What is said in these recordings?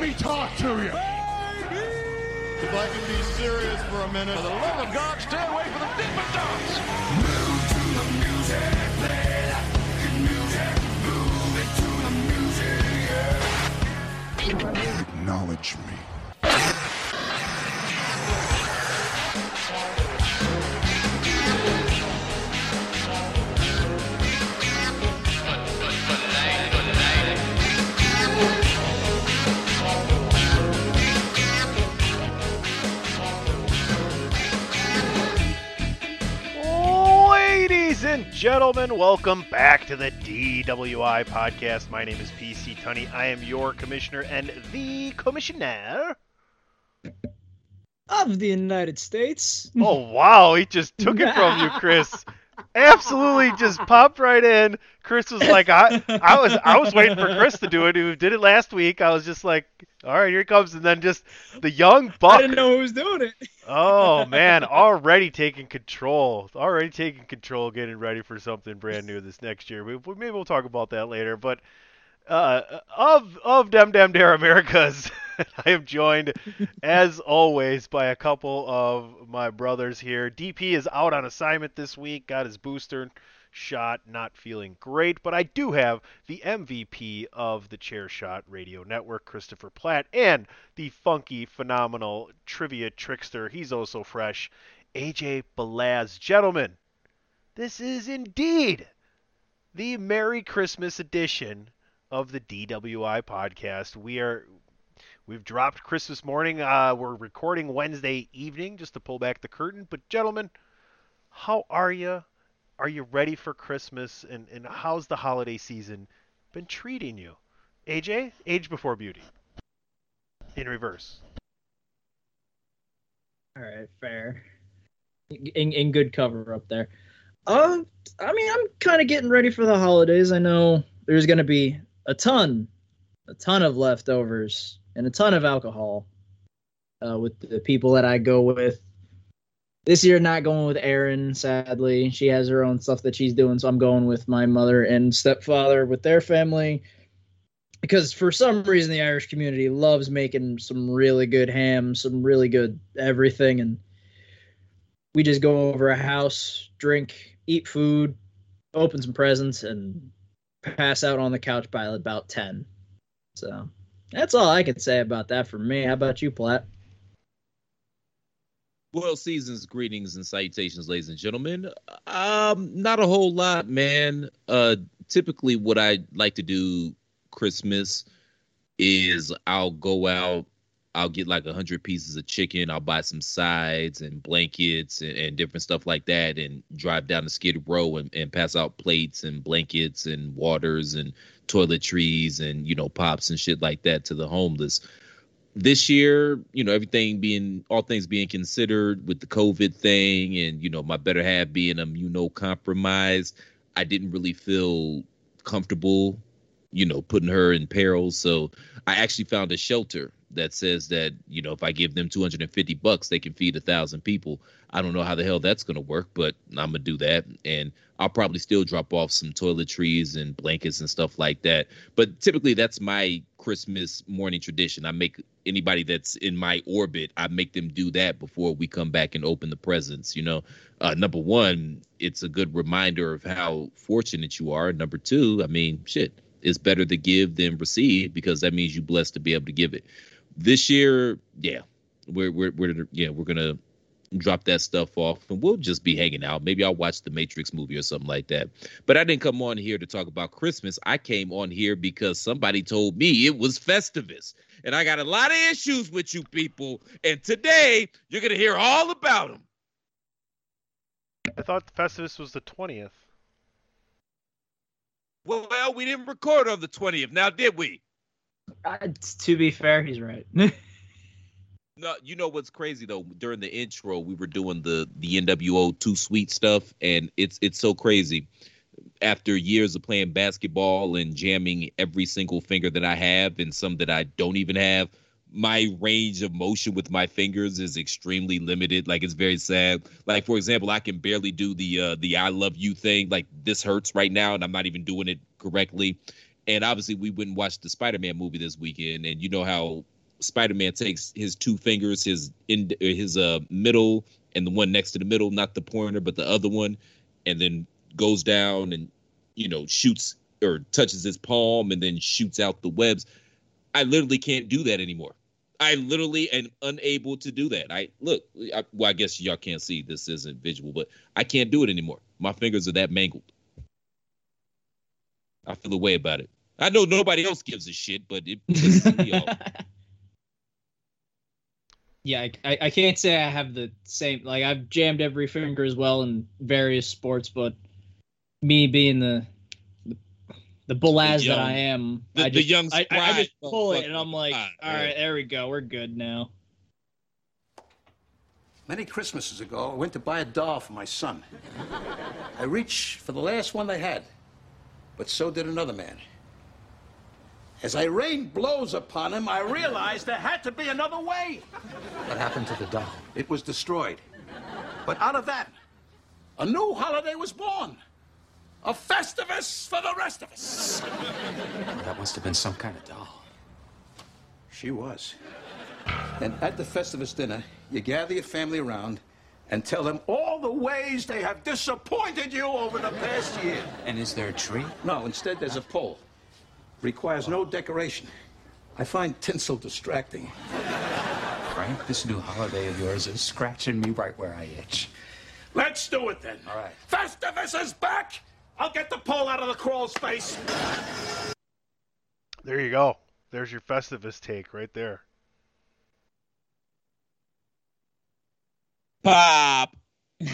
Let me talk to you. If I can be serious for a minute. For the love of God, stay away from the Dippin' Dots. Acknowledge me. Gentlemen, welcome back to the DWI podcast. My name is PC Tony. I am your commissioner and the commissioner. of the United States. Oh wow, he just took it from you, Chris. Absolutely, just popped right in. Chris was like, I, I was, I was waiting for Chris to do it. Who did it last week? I was just like, all right, here it comes, and then just the young buck. I didn't know who was doing it. Oh man, already taking control. Already taking control, getting ready for something brand new this next year. We, we- maybe we'll talk about that later. But uh, of of Dem Dem Dare Americas, I am joined as always by a couple of my brothers here. DP is out on assignment this week. Got his booster shot. Not feeling great, but I do have the MVP of the Chair Shot Radio Network, Christopher Platt, and the funky, phenomenal trivia trickster. He's also fresh, AJ Balaz. Gentlemen, This is indeed the Merry Christmas edition of the DWI podcast. We are we've dropped Christmas morning. Uh, we're recording Wednesday evening just to pull back the curtain. But gentlemen, how are you? Are you ready for Christmas? And and how's the holiday season been treating you? AJ, age before beauty. In reverse. All right, fair. In, in good cover up there. Um, I mean, I'm kind of getting ready for the holidays. I know there's gonna be a ton, a ton of leftovers and a ton of alcohol uh, with the people that I go with. This year, not going with Erin. Sadly, she has her own stuff that she's doing, so I'm going with my mother and stepfather with their family. Because for some reason, the Irish community loves making some really good ham, some really good everything, and we just go over a house, drink, eat food, open some presents, and pass out on the couch by about 10. So that's all I can say about that for me. How about you, Platt? Well, seasons, greetings, and salutations, ladies and gentlemen. Um, not a whole lot, man. Uh, typically, what I like to do Christmas is I'll go out, I'll get like a hundred pieces of chicken, I'll buy some sides and blankets and, and different stuff like that, and drive down to Skid Row and, and pass out plates and blankets and waters and toiletries and you know pops and shit like that to the homeless this year, you know, everything being all things being considered with the COVID thing and, you know, my better half being um, immunocompromised, I didn't really feel comfortable, you know, putting her in peril. So I actually found a shelter that says that, you know, if I give them 250 bucks, they can feed a thousand people. I don't know how the hell that's going to work, but I'm to do that. And I'll probably still drop off some toiletries and blankets and stuff like that. But typically, that's my Christmas morning tradition. I make anybody that's in my orbit, I make them do that before we come back and open the presents. You know, uh, number one, it's a good reminder of how fortunate you are. Number two, I mean, shit, it's better to give than receive because that means you're blessed to be able to give it. This year, yeah, we're we're we're yeah we're gonna drop that stuff off and we'll just be hanging out. Maybe I'll watch the Matrix movie or something like that. But I didn't come on here to talk about Christmas. I came on here because somebody told me it was Festivus. And I got a lot of issues with you people. And today you're going to hear all about them. I thought Festivus was the twentieth. Well, well, we didn't record on the 20th. Now, did we? To be fair, he's right. No, you know what's crazy though? During the intro, we were doing the the NWO Too Sweet stuff, and it's it's so crazy. After years of playing basketball and jamming every single finger that I have and some that I don't even have, my range of motion with my fingers is extremely limited. Like it's very sad. Like for example, I can barely do the uh the I love you thing. Like this hurts right now, and I'm not even doing it correctly. And obviously, we wouldn't watch the Spider-Man movie this weekend, and you know how Spider-Man takes his two fingers, his in his uh middle and the one next to the middle, not the pointer, but the other one, and then goes down and you know shoots or touches his palm and then shoots out the webs. I literally can't do that anymore. I literally am unable to do that. I look. I, well, I guess y'all can't see this isn't visual, but I can't do it anymore. My fingers are that mangled. I feel a way about it. I know nobody else gives a shit, but it pisses me off. yeah, I, I, I can't say I have the same. Like I've jammed every finger as well in various sports, but me being the the, the bullaz that I am, the- I the just, young I, I, I just pull it and I'm like, Ah, all right, there we go, we're good now. Many Christmases ago, I went to buy a doll for my son. I reached for the last one they had, but so did another man. As I rained blows upon him, I realized there had to be another way. What happened to the doll? It was destroyed. But out of that, a new holiday was born. A Festivus for the rest of us. That must have been some kind of doll. She was. And at the Festivus dinner, you gather your family around and tell them all the ways they have disappointed you over the past year. And is there a tree? No, instead there's a pole. Requires no decoration. I find tinsel distracting. Frank, this new holiday of yours is scratching me right where I itch. Let's do it then. All right. Festivus is back. I'll get the pole out of the crawl's face. There you go. There's your Festivus take right there. Pop.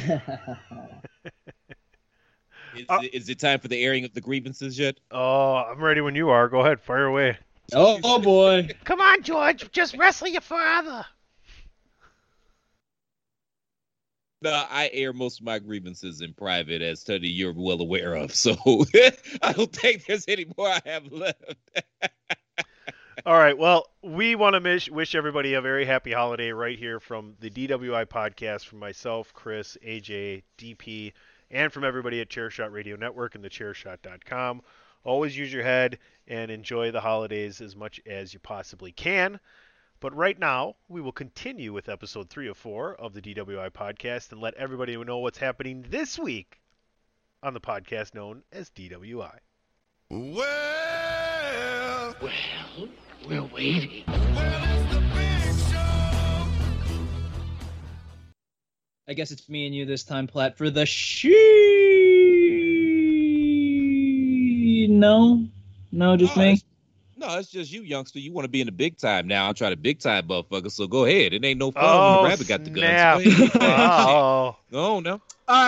Is, Uh, is it time for the airing of the grievances yet? Oh, I'm ready when you are. Go ahead, fire away. oh, oh boy. Come on, George. Just wrestle your father. No, I air most of my grievances in private, as Tony you're well aware of. So I don't think there's any more I have left. All right. Well, we want to wish, wish everybody a very happy holiday right here from the DWI podcast, from myself, Chris, AJ, DP, and from everybody at Chairshot Radio Network and thechairshot.com. Always use your head and enjoy the holidays as much as you possibly can. But right now, we will continue with episode 304 of the DWI podcast and let everybody know what's happening this week on the podcast known as DWI. Well, Well, we're waiting. I guess it's me and you this time, Platt, for the she. No, no, just No, me. it's- No, it's just you, youngster. You want to be in the big time now. I'm trying to big time, motherfucker. So go ahead. It ain't no fun when Oh, the rabbit got the snap. guns. Go ahead. wow. No, no. All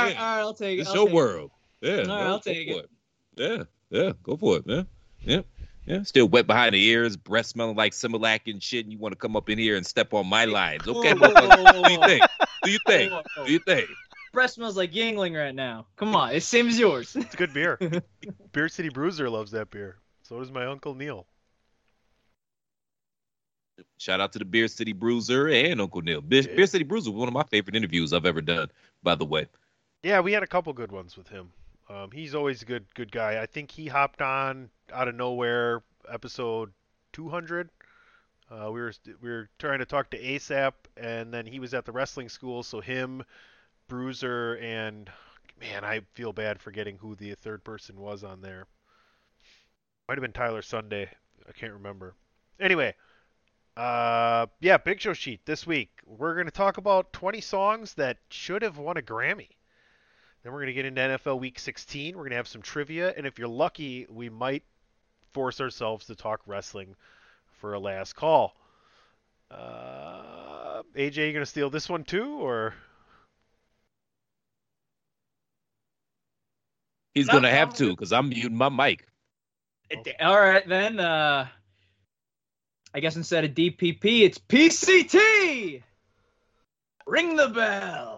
right, Yeah. all right, I'll take it. It's I'll your take it. world. Yeah. All right, no, I'll go take for Yeah, yeah. Go for it, man. Yeah. Yeah. Still wet behind the ears, breath smelling like Similac and shit, and you want to come up in here and step on my lines. Okay, Whoa, whoa, motherfucker. whoa, Do you think? Do you think? Whoa, whoa. Do you think? Breath smells like Yuengling right now. Come on, it's same as yours. It's good beer. beer City Bruiser loves that beer. So does my uncle Neil. Shout out to the Beer City Bruiser and Uncle Neil. Beer, Beer City Bruiser was one of my favorite interviews I've ever done, by the way. Yeah, we had a couple good ones with him. Um, he's always a good good guy. I think he hopped on out of nowhere episode 200. Uh, we were we were trying to talk to ASAP, and then he was at the wrestling school. So him, Bruiser, and man, I feel bad forgetting who the third person was on there. Might have been Tyler Sunday. I can't remember. Anyway, uh, yeah, Big Show sheet this week. We're going to talk about 20 songs that should have won a Grammy. Then we're going to get into NFL Week 16. We're going to have some trivia, and if you're lucky, we might force ourselves to talk wrestling for a last call. Uh, AJ, you going to steal this one too, or He's No, going to have to because I'm muting my mic. All right then. Uh, I guess instead of DPP, it's PCT. Ring the bell.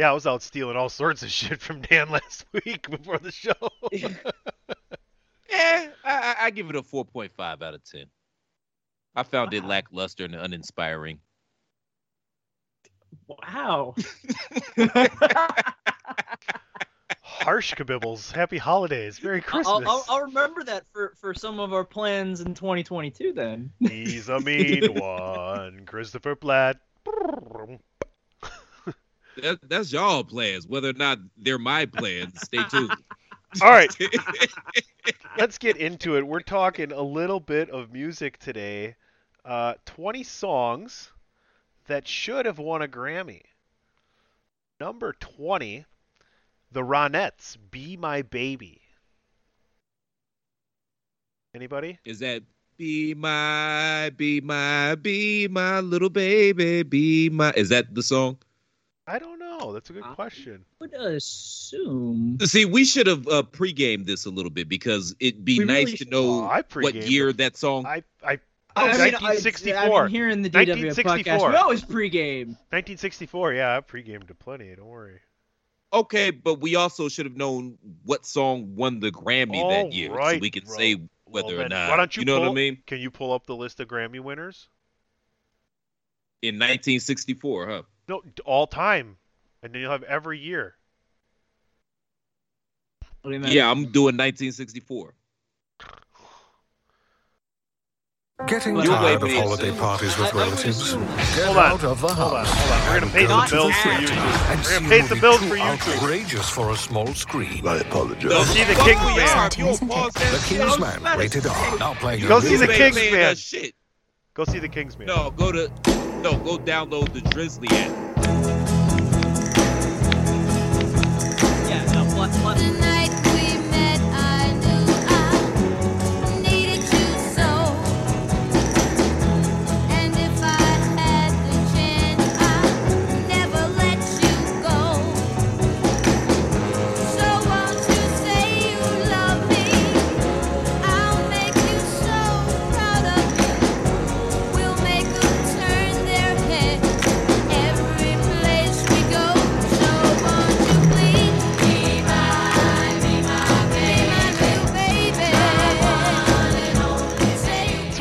Yeah, I was out stealing all sorts of shit from Dan last week before the show. Eh, I, I, I give it a 4.5 out of 10. I found it lackluster and uninspiring. Wow. Harsh kabibbles. Happy holidays. Merry Christmas. I'll, I'll, I'll remember that for, for some of our plans in 2022 then. He's a mean one. Christopher Platt. That, that's y'all plans. Whether or not they're my plans, stay tuned. All right, let's get into it. We're talking a little bit of music today. Uh, 20 songs that should have won a Grammy. Number 20, The Ronettes, Be My Baby. Anybody? Is that be my, be my, be my little baby, be my? Is that the song? I don't know. That's a good question. I- question. would assume. See, we should have uh, pre-gamed this a little bit because it'd be We nice really to should- know Oh, what pre-gamed year that song. I, I, I mean, I- 1964. I, mean, here in the DW podcast, 1964. we always pregame. 1964. Yeah, I pre-gamed to plenty. Don't worry. Okay, but we also should have known what song won the Grammy All that year, so right, we can bro. say whether Well, or not. Why don't you, know pull, what I mean? Can you pull up the list of Grammy winners? In 1964, huh? No, all time, and then you'll have every year. Do? Yeah, I'm doing 1964. Getting You tired of holiday parties with I- I would relatives? Get Hold on, out of the Hold on, house. hold on. We're gonna pay the bills for theater YouTube. We're gonna pay the movie bills for YouTube. outrageous for a small screen. I apologize. Go see the Fuck Kings Man. are. If you don't pause that The shit, Kingsman, rated R. Now playing Go see the Blu-ray. Kingsman, Man. shit. Go see the Kingsman. No, go to no, go download the Drizzly app.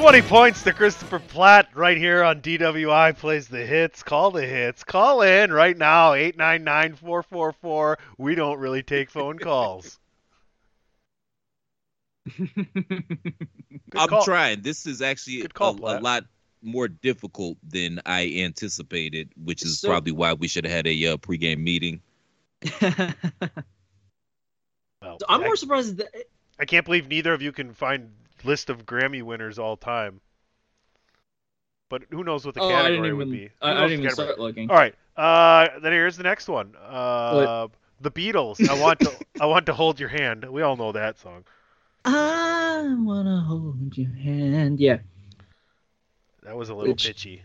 20 points to Christopher Platt right here on DWI plays the hits. Call the hits. Call in right now 899-444. We don't really take phone calls. I'm call. trying. This is actually call, a, a lot more difficult than I anticipated, which is So- probably why we should have had a uh, pregame meeting. Well, I'm I, more surprised that I can't believe neither of you can find list of Grammy winners all time. But who knows what the oh, category even, would be? I, I didn't even category? start looking. All right. Uh, then here's the next one. Uh, the Beatles. I want to. I want to hold your hand. We all know that song. I wanna hold your hand. Yeah. That was a little Which- pitchy.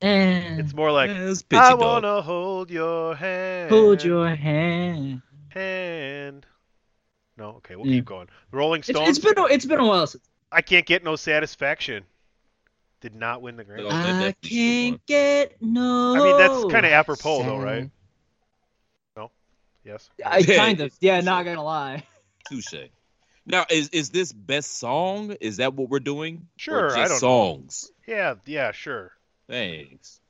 And It's more like it's I dog. wanna hold your hand. hold your hand. hand. No, okay, we'll Yeah. keep going. Rolling It's, Stones. it's been a, it's been a while since. I can't get no satisfaction. Did not win the Grammy. I can't get no. I mean, that's kind of apropos, though, right? No. Yes. I Yeah, kind of. Yeah, not gonna lie. Touche. Now, is is this best song? Is that what we're doing? Or Sure, I don't know. songs. Yeah. Yeah. Sure. Thanks.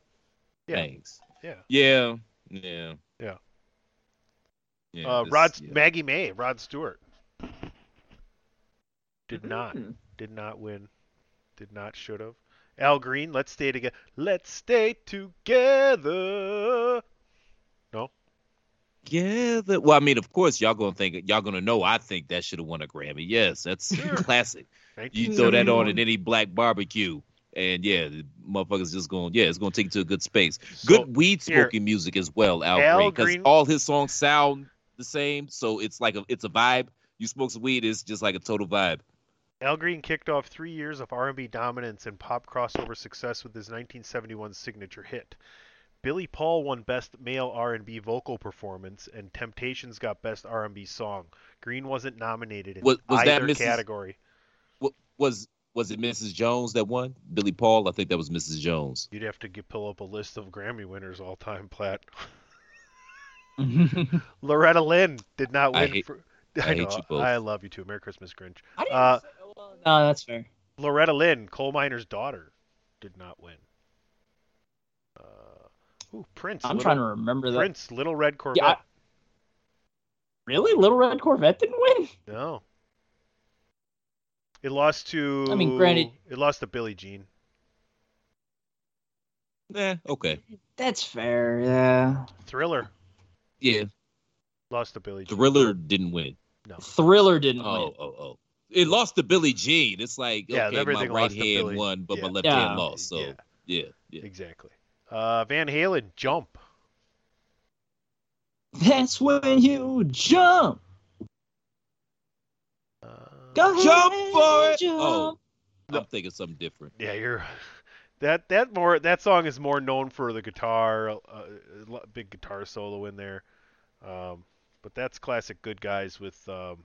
Yeah. Thanks. Yeah. Yeah. Yeah. Yeah. Yeah. Uh, this- Rod yeah. Maggie May, Rod Stewart. Did not. Hmm. Did not win. Did not. Should have. Al Green. Let's stay together. Let's stay together. No. Yeah, the, well, I mean, of course, y'all gonna think y'all gonna know. I think that should have won a Grammy. Yes, that's Sure. classic. You throw that on at any black barbecue, and yeah, the motherfuckers just going. Yeah, it's gonna take you to a good space. So, Good weed smoking music as well, Al, Al Green, because all his songs sound the same, so it's like a it's a vibe. You smoke some weed, it's just like a total vibe. Al Green kicked off three years of R&B dominance and pop crossover success with his 1971 signature hit. Billy Paul won Best Male R&B Vocal Performance, and Temptations got Best R&B Song. Green wasn't nominated in Was- was that Mrs. category. Was was it Mrs. Jones that won? Billy Paul, I think that was Mrs. Jones. You'd have to get, pull up a list of Grammy winners all time, Platt. Loretta Lynn did not I win. hate- for, I hate know, you both. I love you too. Merry Christmas, Grinch. I Uh, no, that's fair. Loretta Lynn, coal miner's daughter, did not win. Uh, ooh, Prince. I'm Little- trying to remember that. Prince, Little Red Corvette. Yeah. I- Really, Little Red Corvette didn't win. No. It lost to. I mean, granted- It lost to Billie Jean. Eh, okay. That's fair. Yeah. Thriller Yeah, lost to Billie Jean. Thriller didn't win. No. Thriller didn't Oh, win. oh, oh. It lost to Billie Jean. It's like Yeah, okay, my right hand Billie- won, but my left Yeah. hand lost. So Yeah. yeah, yeah. Exactly. Uh, Van Halen, Jump. That's when you jump. Uh, Go ahead, Jump for it. Jump. Oh, I'm thinking something different. Yeah, you're. That that more that song is more known for the guitar, uh, big guitar solo in there, um, but that's classic "Good Guys" with um,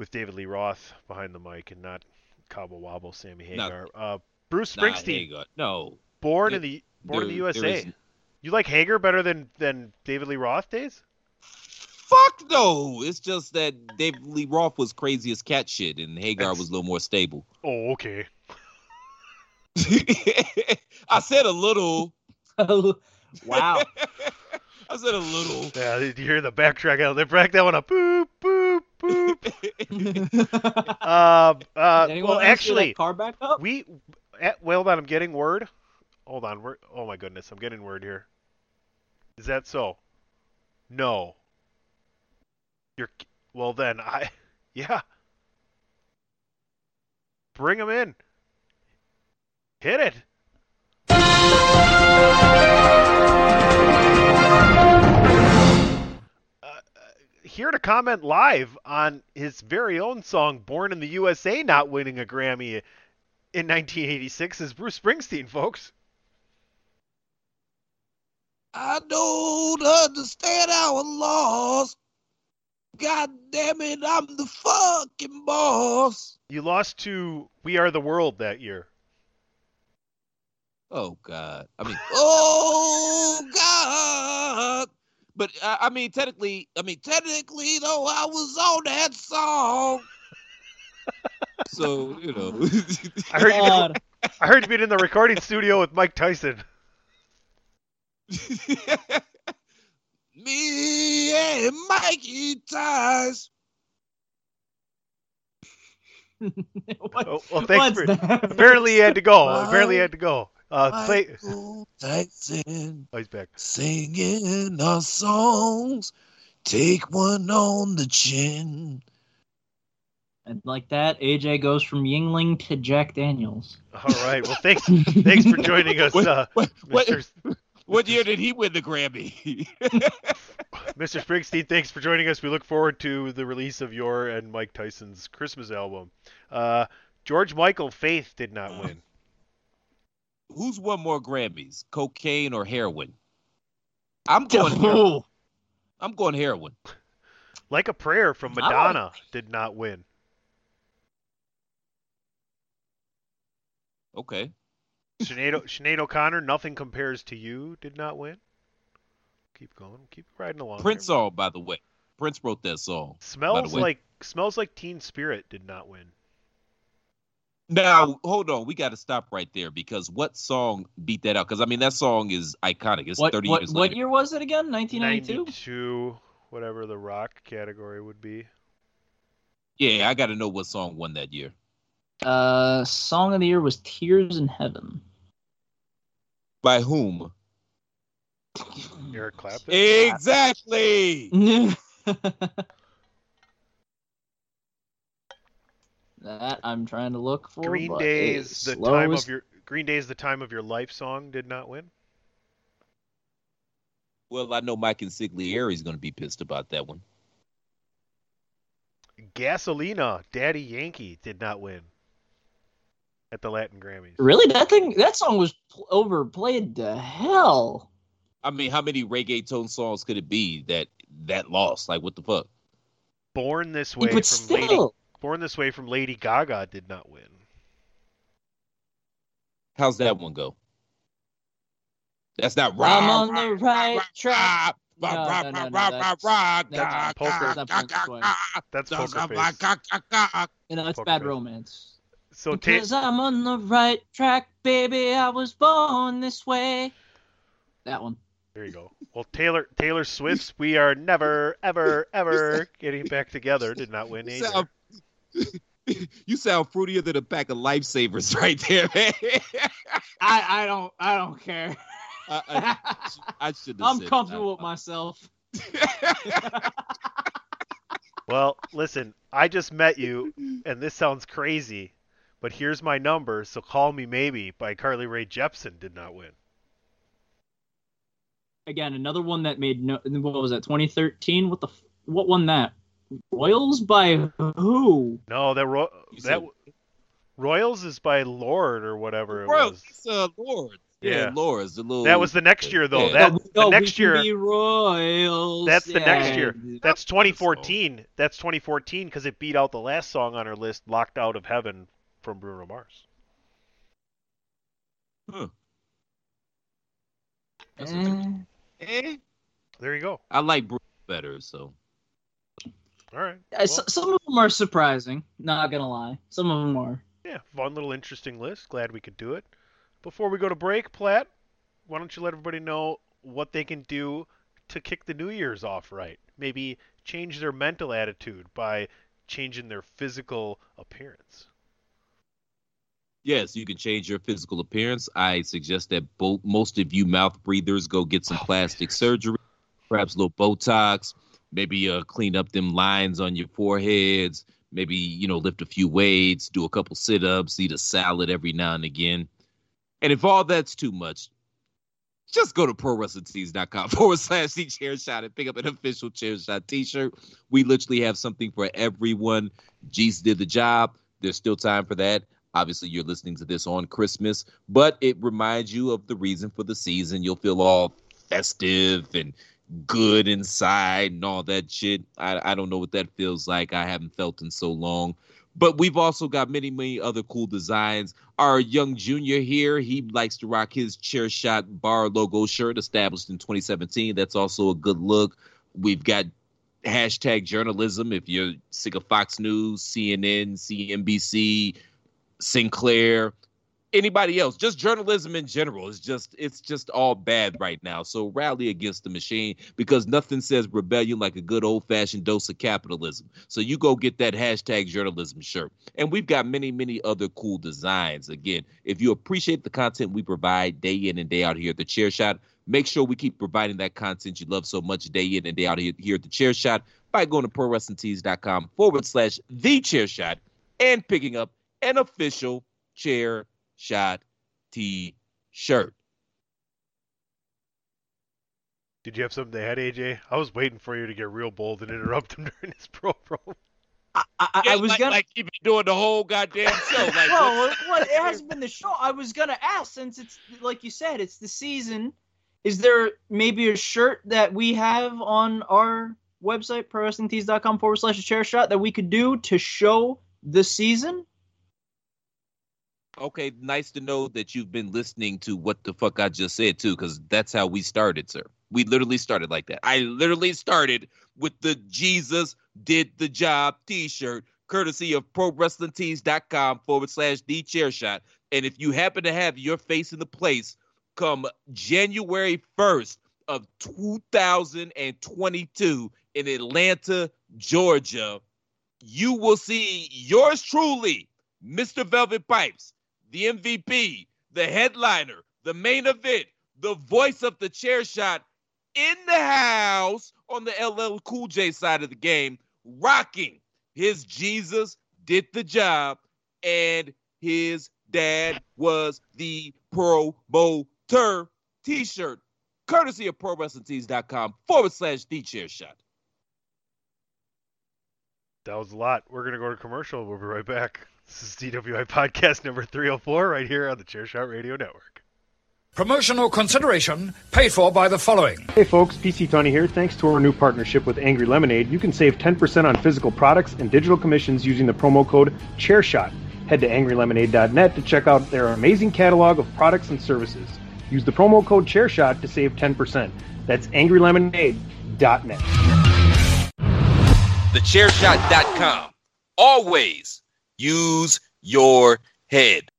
with David Lee Roth behind the mic and not Cabo Wabo, Sammy Not- Hagar. Uh, Bruce Springsteen, Hagar. No, born It- in the born in the there- there USA. is- You like Hagar better than than David Lee Roth days? Fuck no. It's just that David Lee Roth was crazy as cat shit, and Hagar was a little more stable. Oh, okay. I said a little. wow. I said a little. Yeah, did you hear the backtrack out? They back that one up. Boop boop boop. Uh, uh, well, else hear actually, that car back up? We, eh, well, hold on, I'm getting word. Hold on, we're, oh my goodness, I'm getting word here. Is that so? No. You're, well then, I, yeah. Bring him in. Hit it. Here to comment live on his very own song "Born in the USA" not winning a Grammy in 1986 is Bruce Springsteen, folks. I don't understand our laws. God damn it, I'm the fucking boss. You lost to "We Are the World" that year. Oh God. I mean, oh God. But uh, I mean, technically, I mean, technically, though, I was on that song. so you know, I heard you. God. I heard you being in the recording studio with Mike Tyson. me and Mikey Tyson. What- Oh, well, thanks what's for. that? Apparently, he had to go. Apparently, he had to go. Uh, play. Michael Tyson Oh, he's back. singing our songs. Take one on the chin. And like that, AJ goes from Yuengling to Jack Daniels. All right. Well, thanks. thanks for joining us, What- uh, what- what- Mr. What year did he win the Grammy? Mr. Springsteen. Thanks for joining us. We look forward to the release of your and Mike Tyson's Christmas album. Uh, George Michael, Faith did not win. Who's won more Grammys, cocaine or heroin? I'm going. heroin. I'm going heroin. Like a Prayer from Madonna did not win. Okay. Sinead, Sinead O'Connor, Nothing Compares to You did not win. Keep going. Keep riding along. Prince song, by the way. Prince wrote that song. Smells like Smells like Teen Spirit did not win. Now, hold on. We got to stop right there because what song beat that out? Because I mean, that song is iconic. It's what, 30 what, years what later. year was it again? 1992? 92, whatever the rock category would be. Yeah, I got to know what song won that year. Uh, song of the year was Tears in Heaven. By whom? Eric Clapton. Exactly. that I'm trying to look for. Green but Day's it's the slow time of your Green Day's the time of your life song did not win. Well, I know Mike Consigliere is going to be pissed about that one. Gasolina, Daddy Yankee did not win at the Latin Grammys. Really, that thing, that song was pl- overplayed to hell. I mean, how many reggaeton songs could it be that that lost? Like, what the fuck? Born This Way but from Lady still, Born This Way from Lady Gaga did not win. How's that one go? That's not I'm on the right track. rah, No, no, no, no, that's- rah, that's rah, poker. gah, That's gah, not gah, Prince gah, That's gah, Poker Face. You know, it's bad romance. So ta- Because I'm on the right track, baby. I was born this way. That one. there you go. Well, Taylor Taylor Swift's "We Are Never Ever Ever Getting Back Together" did not win either. Sound, you sound fruitier than a pack of lifesavers right there, man. I, I don't I don't care. I, I, I should. I'm said comfortable with myself. Well, listen, I just met you, and this sounds crazy, but here's my number, so call me maybe by Carly Rae Jepsen did not win. Again, another one that made no. What was that? 2013. What the? What won that? Royals by who? No, that ro- that said- Royals is by Lorde or whatever it Bro, was. it's uh, Lorde. Yeah, Yeah. Lorde's the little. That was the next year though. Yeah. That No, the no, we next year. be Royals. That's the next year. That's 2014. That's 2014 because it beat out the last song on our list, "Locked Out of Heaven" from Bruno Mars. That's Eh, interesting. Eh, There you go. I like Bruno better, so All right. uh, Well, some of them are surprising. Not gonna lie. Some of them are. yeah, fun little interesting list. Glad we could do it. Before we go to break, Platt, why don't you let everybody know what they can do to kick the New Year's off right? Maybe change their mental attitude by changing their physical appearance. yes, you can change your physical appearance. I suggest that both most of you mouth breathers go get some Oh, plastic yes. surgery, perhaps a little Botox, maybe uh, clean up them lines on your foreheads, maybe you know lift a few weights, do a couple sit-ups, eat a salad every now and again. And if all that's too much, just go to prowrestlingtees.com forward slash the chair shot and pick up an official chair shot t-shirt. We literally have something for everyone. Jeez did the job. There's still time for that. Obviously, you're listening to this on Christmas, but it reminds you of the reason for the season. You'll feel all festive and good inside and all that shit. I, I don't know what that feels like. I haven't felt in so long. But we've also got many, many other cool designs. Our young junior here, he likes to rock his chair shot bar logo shirt established in 2017. That's also a good look. We've got hashtag journalism. If you're sick of Fox News, CNN, CNBC, Sinclair, anybody else, just journalism in general is just it's just all bad right now. So rally against the machine because nothing says rebellion like a good old fashioned dose of capitalism. So you go get that hashtag journalism shirt. And we've got many, many other cool designs. Again, if you appreciate the content we provide day in and day out here at the chair shot, make sure we keep providing that content you love so much day in and day out here, here at the chair shot by going to prowrestlingtees.com forward slash the chair shot and picking up an official chair shot t shirt. Did you have something to add, AJ? I was waiting for you to get real bold and interrupt him during his promo. I, I, I was like, gonna. like you've been doing the whole goddamn show. Like, well, well, it hasn't been the show. I was gonna ask since it's like you said, it's the season. Is there maybe a shirt that we have on our website, prowrestlingtees.com forward slash chair shot that we could do to show the season? Okay, nice to know that you've been listening to what the fuck I just said too, because that's how we started, sir. We literally started like that. I literally started with the Jesus did the job t-shirt, courtesy of prowrestlingtees.com forward slash the chair shot. And if you happen to have your face in the place come January 1st of 2022 in Atlanta, Georgia, you will see yours truly, Mr. Velvet Pipes, the MVP, the headliner, the main event, the voice of the chair shot in the house on the LL Cool J side of the game, rocking his Jesus did the job, and his dad was the promoter t-shirt, courtesy of ProWrestlingTees.com forward slash the chair shot. That was a lot. We're going to go to commercial. We'll be right back. This is DWI Podcast number 304 right here on the Chairshot Radio Network. Promotional consideration paid for by the following. Hey folks, PC Tony here. Thanks to our new partnership with Angry Lemonade, you can save 10% on physical products and digital commissions using the promo code ChairShot. Head to angrylemonade.net to check out their amazing catalog of products and services. Use the promo code ChairShot to save 10%. That's angrylemonade.net. Thechairshot.com. Always use your head.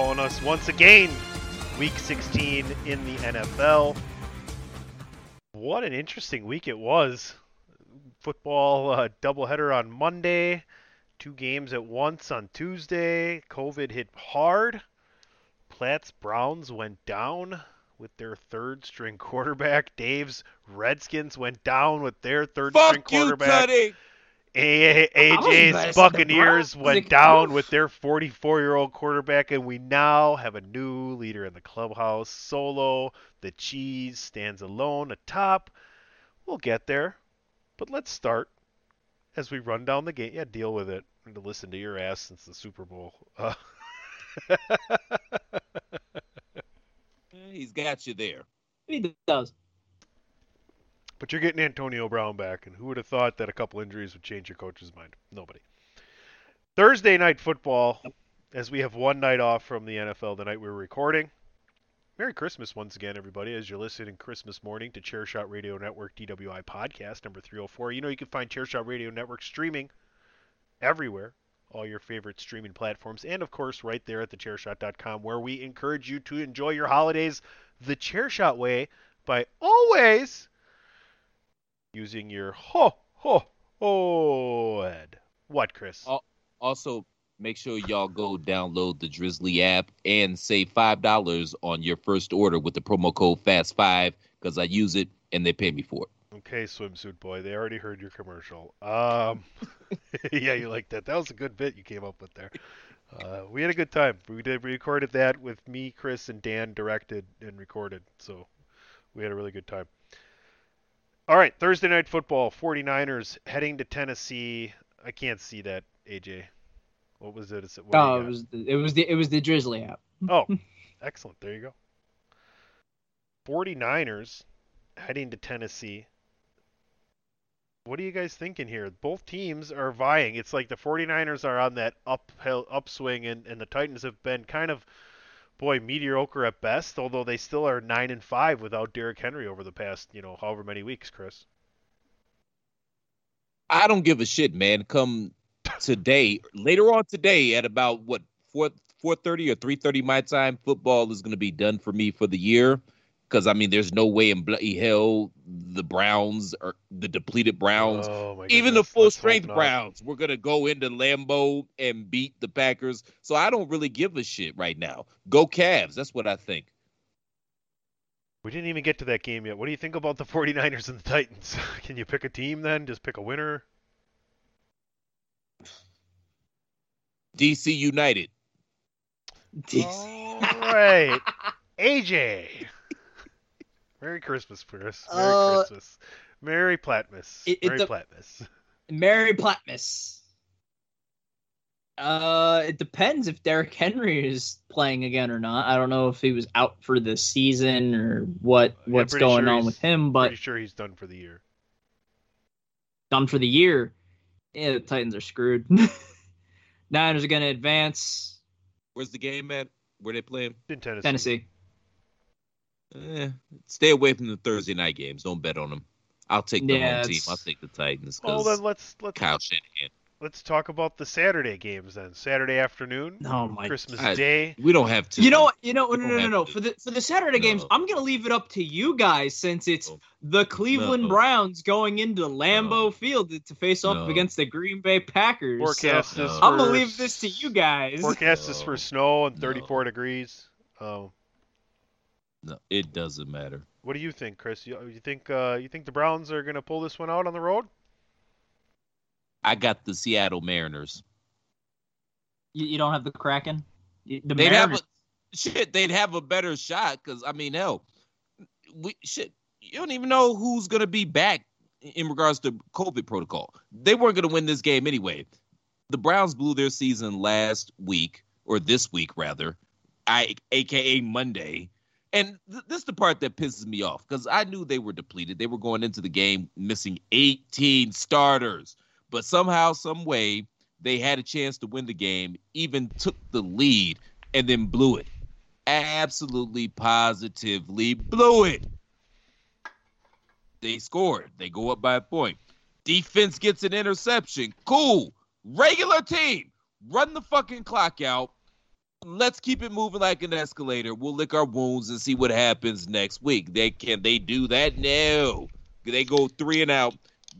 Upon us once again. Week 16 in the NFL. What an interesting week it was. Football uh, doubleheader on Monday, two games at once on Tuesday. COVID hit hard. Platt's Browns went down with their third string quarterback. Dave's Redskins went down with their third string Fuck you, quarterback. Teddy. A- I was about AJ's Buccaneers went down with their 44 year old quarterback, and we now have a new leader in the clubhouse. Solo, the cheese, stands alone atop. We'll get there, but let's start as we run down the game. Yeah, deal with it. I'm going to listen to your ass since the Super Bowl. Uh, He's got you there. He does. But you're getting Antonio Brown back, and who would have thought that a couple injuries would change your coach's mind? Nobody. Thursday night football, as we have one night off from the NFL the night we're recording. Merry Christmas once again, everybody, as you're listening Christmas morning to Chairshot Radio Network DWI podcast number 304. You know you can find Chairshot Radio Network streaming everywhere all your favorite streaming platforms, and of course, right there at thechairshot.com, where we encourage you to enjoy your holidays the Chairshot way by always using your ho ho ho head. What, Chris? Also, make sure y'all go download the Drizly app and save five dollars on your first order with the promo code Fast5 because I use it and they pay me for it. Okay, swimsuit boy. They already heard your commercial. Um, yeah, you like that. That was a good bit you came up with there. Uh, we had a good time. We did we recorded that with me, Chris, and Dan directed and recorded. So we had a really good time. All right, Thursday night football. 49ers heading to Tennessee. I can't see that, AJ. What was it what Oh, it was the, it was the it was the Drizly app. Oh, excellent. There you go. 49ers heading to Tennessee. What are you guys thinking here? Both teams are vying. It's like the 49ers are on that uphill upswing and, and the Titans have been kind of boy mediocre at best, although they still are 9 and 5 without Derrick Henry over the past, you know, however many weeks, Chris. I don't give a shit, man. Come today, later on today at about what four four thirty or three thirty my time, football is to be done for me for the year. Because I mean, there's no way in bloody hell the Browns or the depleted Browns, Oh even the full let's strength. Browns, we're gonna go into Lambeau and beat the Packers. So I don't really give a shit right now. Go Cavs. That's what I think. We didn't even get to that game yet. What do you think about the 49ers and the Titans? Can you pick a team then? Just pick a winner? DC United. All right. AJ. Merry Christmas, Chris. Merry Uh, Christmas. Merry Platmas. it- it Merry de- Platmas. Mary Platmas. Uh, it depends if Derrick Henry is playing again or not. I don't know if he was out for the season or what what's pretty going sure on with him, but Pretty sure he's done for the year. done for the year. Yeah, the Titans are screwed. Niners are going to advance. Where's the game at? Where they playing? In Tennessee. Tennessee. Eh, stay away from the Thursday night games. Don't bet on them. I'll take the Yeah, home team. I'll take the Titans Well, because then let's let's Kyle Shanahan. let's talk about the Saturday games then. Saturday afternoon, Oh my Christmas I- Day. We don't have to. You know what? You know, no, no, no, no. to. For the for the Saturday games, I'm gonna leave it up to you guys since it's No. the Cleveland No. Browns going into Lambeau No. Field to face off No. against the Green Bay Packers. Forecast so is No. I'm gonna leave this to you guys. Forecast is for snow and No. 34 degrees. Um, No, it doesn't matter. what do you think, Chris? You, you think uh, you think the Browns are going to pull this one out on the road? I got the Seattle Mariners. You, you don't have the Kraken. The They'd have Mariners. a shit. They'd have a better shot because I mean, hell, we shit. You don't even know who's gonna be back in regards to COVID protocol. They weren't gonna win this game anyway. The Browns blew their season last week or this week rather, I aka Monday. And th- this is the part that pisses me off because I knew they were depleted. They were going into the game missing 18 starters, but somehow, some way, they had a chance to win the game, even took the lead, and then blew it. Absolutely, positively blew it. They scored. They go up by a point. Defense gets an interception. Cool. Regular team. Run the fucking clock out. Let's keep it moving like an escalator. We'll lick our wounds and see what happens next week. They can they do that? No. They go three and out.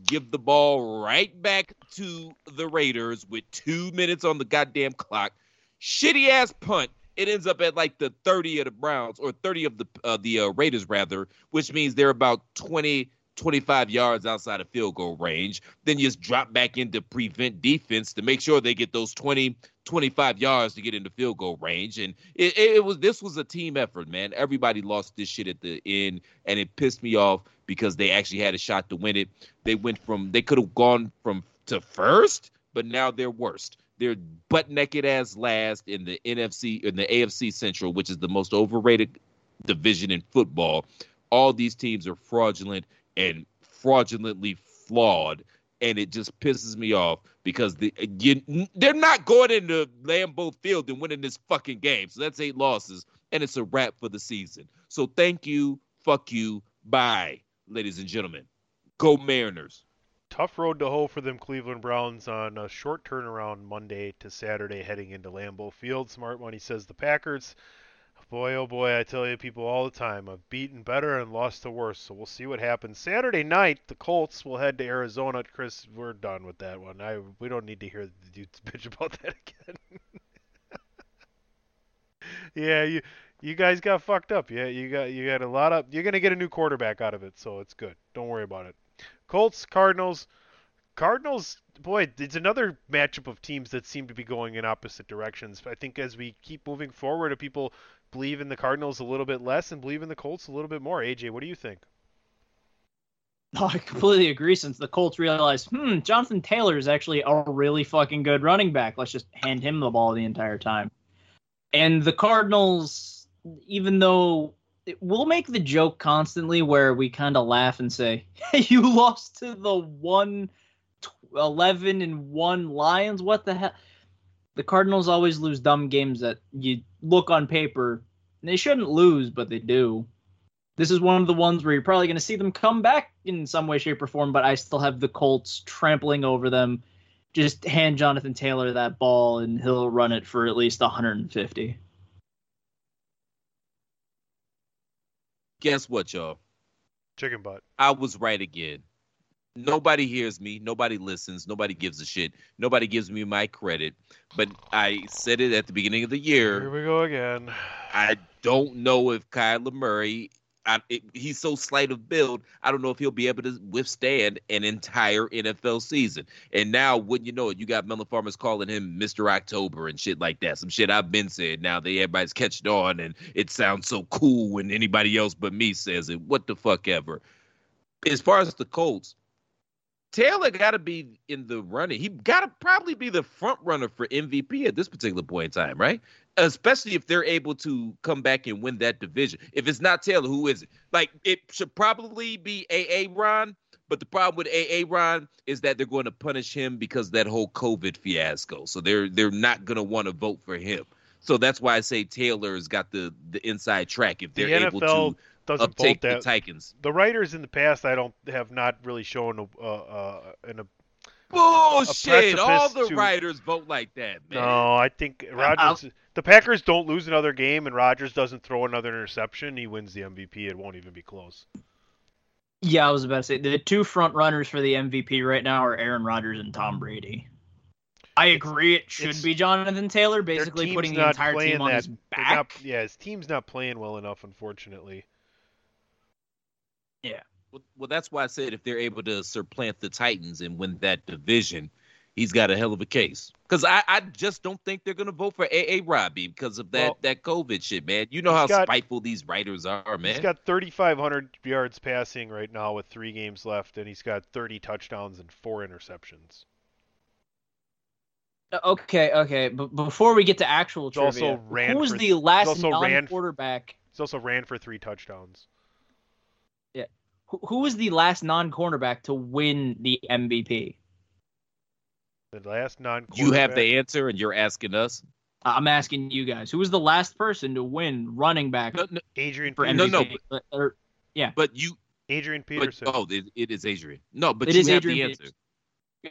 Give the ball right back to the Raiders with two minutes on the goddamn clock. Shitty ass punt. It ends up at like the 30 of the Browns or 30 of the uh, the uh, Raiders rather, which means they're about 20 25 yards outside of field goal range. Then you just drop back into prevent defense to make sure they get those 20 25 yards to get into field goal range. And it, it, was this was a team effort, man. Everybody lost this shit at the end, and it pissed me off because they actually had a shot to win it. They went from they could have gone from to first, but now they're worst. They're butt naked as last in the NFC in the AFC Central, which is the most overrated division in football. All these teams are fraudulent and fraudulently flawed and it just pisses me off because the you, they're not going into Lambeau Field and winning this fucking game. So that's eight losses, and it's a wrap for the season. So thank you, fuck you, bye, ladies and gentlemen. Go Mariners. tough road to hoe for them Cleveland Browns on a short turnaround Monday to Saturday heading into Lambeau Field. Smart Money says the Packers. Boy, oh boy, I tell you people all the time, I've beaten better and lost to worse, so we'll see what happens. Saturday night, the Colts will head to Arizona. Chris, we're done with that one. I we don't need to hear the dudes bitch about that again. yeah, you you guys got fucked up. Yeah, you got you got a lot of you're gonna get a new quarterback out of it, so it's good. Don't worry about it. Colts, Cardinals. Cardinals, boy, it's another matchup of teams that seem to be going in opposite directions. I think as we keep moving forward, people believe in the Cardinals a little bit less and believe in the Colts a little bit more. AJ, what do you think? No, I completely agree. Since the Colts realized, hmm, Jonathan Taylor is actually a really fucking good running back. Let's just hand him the ball the entire time. And the Cardinals, even though we'll make the joke constantly where we kind of laugh and say, hey, you lost to the one 11 and 1 Lions. What the hell? The Cardinals always lose dumb games that you look on paper. and They shouldn't lose, but they do. This is one of the ones where you're probably going to see them come back in some way, shape, or form, but I still have the Colts trampling over them. Just hand Jonathan Taylor that ball and he'll run it for at least 150. Guess what, y'all? Chicken butt. I was right again. Nobody hears me. Nobody listens. Nobody gives a shit. Nobody gives me my credit. But I said it at the beginning of the year. Here we go again. I don't know if Kyler Murray, I, it, he's so slight of build. I don't know if he'll be able to withstand an entire NFL season. And now, wouldn't you know it, you got Melon Farmers calling him Mr. October and shit like that. Some shit I've been said. Now that everybody's catching on, and it sounds so cool when anybody else but me says it. What the fuck ever. As far as the Colts, Taylor got to be in the running. He got to probably be the front runner for MVP at this particular point in time, right? Especially if they're able to come back and win that division. If it's not Taylor, who is it? Like it should probably be AA Ron, but the problem with AA Ron is that they're going to punish him because of that whole COVID fiasco. So they're they're not going to want to vote for him. So that's why I say Taylor's got the the inside track if they're able to doesn't uptake vote the that. Titans. The writers in the past, I don't have not really shown a, uh, uh, an, a Bullshit! All the to- writers vote like that, man. No, I think Rodgers. The Packers don't lose another game, and Rodgers doesn't throw another interception. He wins the MVP. It won't even be close. Yeah, I was about to say the two front runners for the MVP right now are Aaron Rodgers and Tom Brady. I agree it should it's- be Jonathan Taylor, basically putting the entire team on that. his back. not- yeah, his team's not playing well enough, unfortunately. Yeah. Well, well, that's why I said if they're able to supplant the Titans and win that division, he's got a hell of a case. Because I, I just don't think they're gonna vote for AA Robbie because of that Well, that COVID shit, man. You know how got- spiteful these writers are, man. He's got 3,500 yards passing right now with three games left, and he's got 30 touchdowns and four interceptions. Uh, Okay, okay, but before we get to actual He's also trivia, ran who was for- the last also ran- non-quarterback? He's also ran for three touchdowns. Yeah, who, who was the last non-cornerback to win the MVP? The last non. Cornerback. You have the answer, and you're asking us. I'm asking you guys, who was the last person to win running back No, no, Adrian for no, Peterson. no, MVP? Uh, or- yeah, but you. Adrian But, Peterson. oh, it, it is Adrian. No, but It you is have Adrian the answer. Peterson.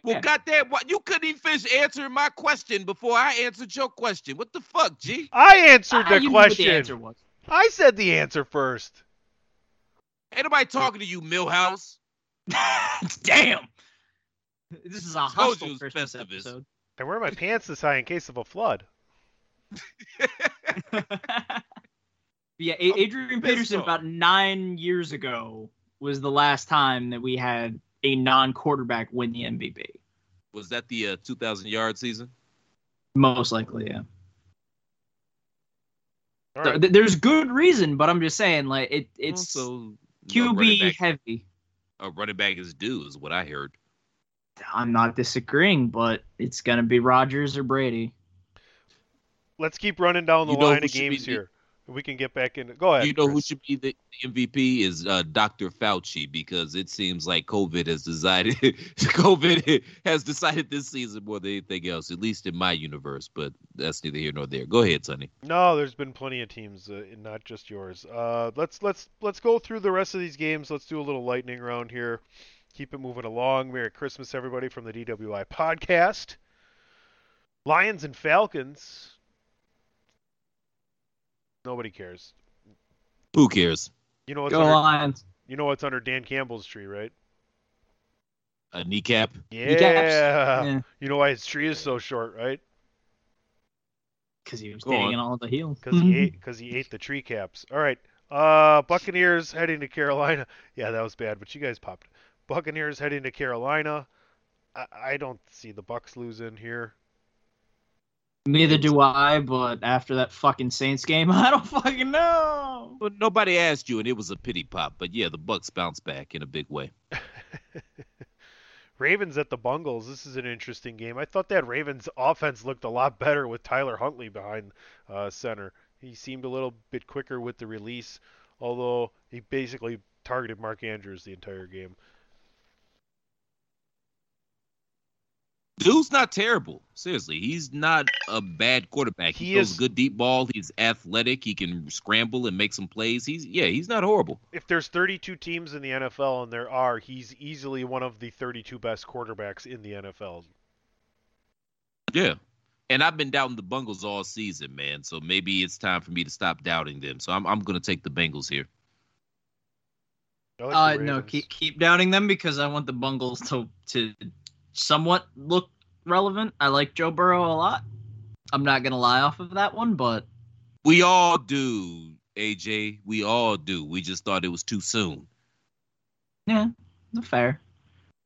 Well, Yeah. goddamn, what you couldn't even finish answering my question before I answered your question. What the fuck, G? I answered the you knew what question. the answer was. I said the answer first. Ain't nobody talking to you, Milhouse. Damn. This is a Told hostile you it was Christmas episode. I wear my pants this high in case of a flood. yeah, A- Adrian Peterson about nine years ago was the last time that we had a non-quarterback win the MVP. Was that the uh, 2,000 yard season? Most likely, yeah. All So right. th- there's good reason, but I'm just saying, like it, it's Also, no QB back- heavy. A running back is due, is what I heard. I'm not disagreeing, but it's gonna be Rodgers or Brady. Let's keep running down the You know line of should be games here. We can get back in. Go ahead. you know who should be the MVP is uh, Dr. Fauci because it seems like COVID has decided COVID has decided this season more than anything else, at least in my universe. But that's neither here nor there. Go ahead, Sonny. No, there's been plenty of teams, uh, not just yours. Uh, let's let's let's go through the rest of these games. Let's do a little lightning round here. keep it moving along. Merry Christmas, everybody, from the DWI podcast. Lions and Falcons. Nobody cares. Who cares? You know what's Go under, Lions. You know what's under Dan Campbell's tree, right? A kneecap. Yeah. Yeah. You know why his tree is so short, right? Because he was Go taking on. all the heels. Because he ate because he ate the tree caps. All right. Uh, Buccaneers heading to Carolina. Yeah, that was bad, but you guys popped. Buccaneers heading to Carolina. I, I don't see the Bucks losing here. Neither do I, but after that fucking Saints game, I don't fucking know. But nobody asked you, and it was a pity pop. But yeah, the Bucks bounce back in a big way. Ravens at the Bungles. This is an interesting game. I thought that Ravens offense looked a lot better with Tyler Huntley behind uh, center. He seemed a little bit quicker with the release, although he basically targeted Mark Andrews the entire game. Dude's not terrible. Seriously, he's not a bad quarterback. He, He throws is- good deep ball. He's athletic. He can scramble and make some plays. He's yeah, he's not horrible. If there's 32 teams in the NFL, and there are, he's easily one of the 32 best quarterbacks in the NFL. Yeah. And I've been doubting the Bengals all season, man. So maybe it's time for me to stop doubting them. So I'm I'm gonna take the Bengals here. I like Uh, no, keep keep doubting them because I want the Bungles to to somewhat look relevant. I like Joe Burrow a lot. I'm not gonna lie off of that one, but We all do, AJ. We all do. We just thought it was too soon. yeah, fair.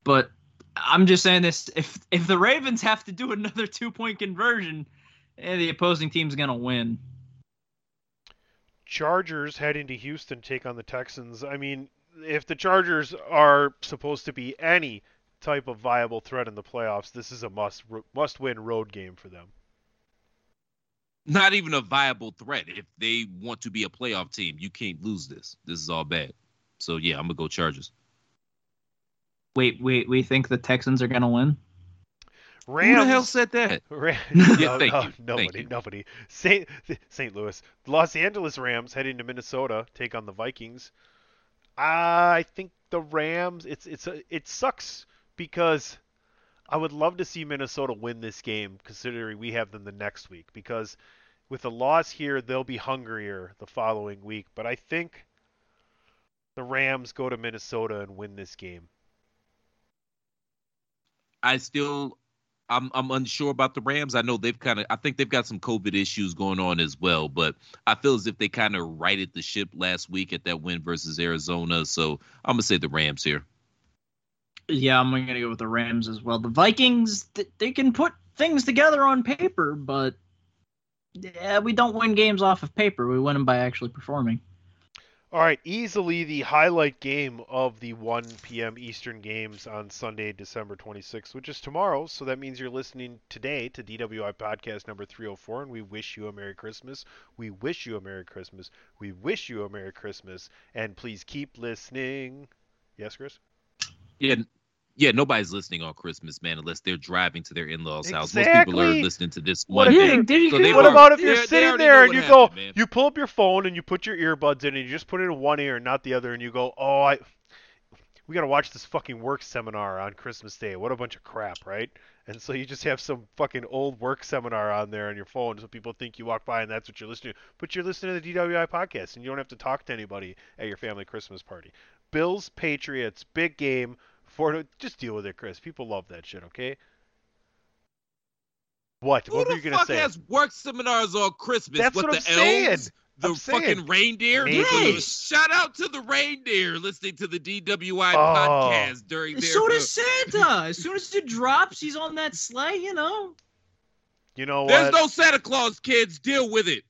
But I'm just saying this: if if the Ravens have to do another two point conversion, eh, the opposing team's gonna win. Chargers heading to Houston take on the Texans. I mean, if the Chargers are supposed to be any type of viable threat in the playoffs, this is a must must win road game for them. Not even a viable threat. If they want to be a playoff team, you can't lose this. This is all bad. So yeah, I'm gonna go Chargers. Wait, wait, we think the Texans are gonna win? Rams. Who the hell said that? Ram- Yeah, no, thank no, you, Nobody, thank you. nobody. Saint St. Louis, Los Angeles Rams heading to Minnesota take on the Vikings. I think the Rams. It's it's a, it sucks because I would love to see Minnesota win this game, considering we have them the next week. Because with a loss here, they'll be hungrier the following week. But I think the Rams go to Minnesota and win this game. I still I'm I'm unsure about the Rams. I know they've kind of I think they've got some COVID issues going on as well, but I feel as if they kind of righted the ship last week at that win versus Arizona. So I'm gonna say the Rams here. Yeah, I'm gonna go with the Rams as well. The Vikings, they can put things together on paper, but yeah, we don't win games off of paper. We win them by actually performing. All right, easily the highlight game of the 1 p.m. Eastern games on Sunday, December 26th, which is tomorrow. So that means you're listening today to DWI podcast number 304, and we wish you a Merry Christmas. We wish you a Merry Christmas. We wish you a Merry Christmas, and please keep listening. Yes, Chris? Yeah, yeah. Nobody's listening on Christmas, man, unless they're driving to their in-laws' house. Most people are Exactly. listening to this What one day. So what were- about if you're sitting there and you go, man. you pull up your phone and you put your earbuds in and you just put it in one ear and not the other, and you go, oh, I, we gotta watch this fucking work seminar on Christmas Day. What a bunch of crap, right? And so you just have some fucking old work seminar on there on your phone, so people think you walk by and that's what you're listening to. But you're listening to the DWI podcast, and you don't have to talk to anybody at your family Christmas party. Bills, Patriots, big game. For just deal with it, Chris. People love that shit. Okay. What? Who what were the you gonna fuck say? has work seminars on Christmas? That's what, what the I'm saying. elves? The I'm saying. fucking reindeer? Maybe. Yes. Shout out to the reindeer listening to the DWI Oh. podcast during their So does Santa. As soon as it drops, he's on that sleigh. You know. You know There's what? no Santa Claus, kids. Deal with it.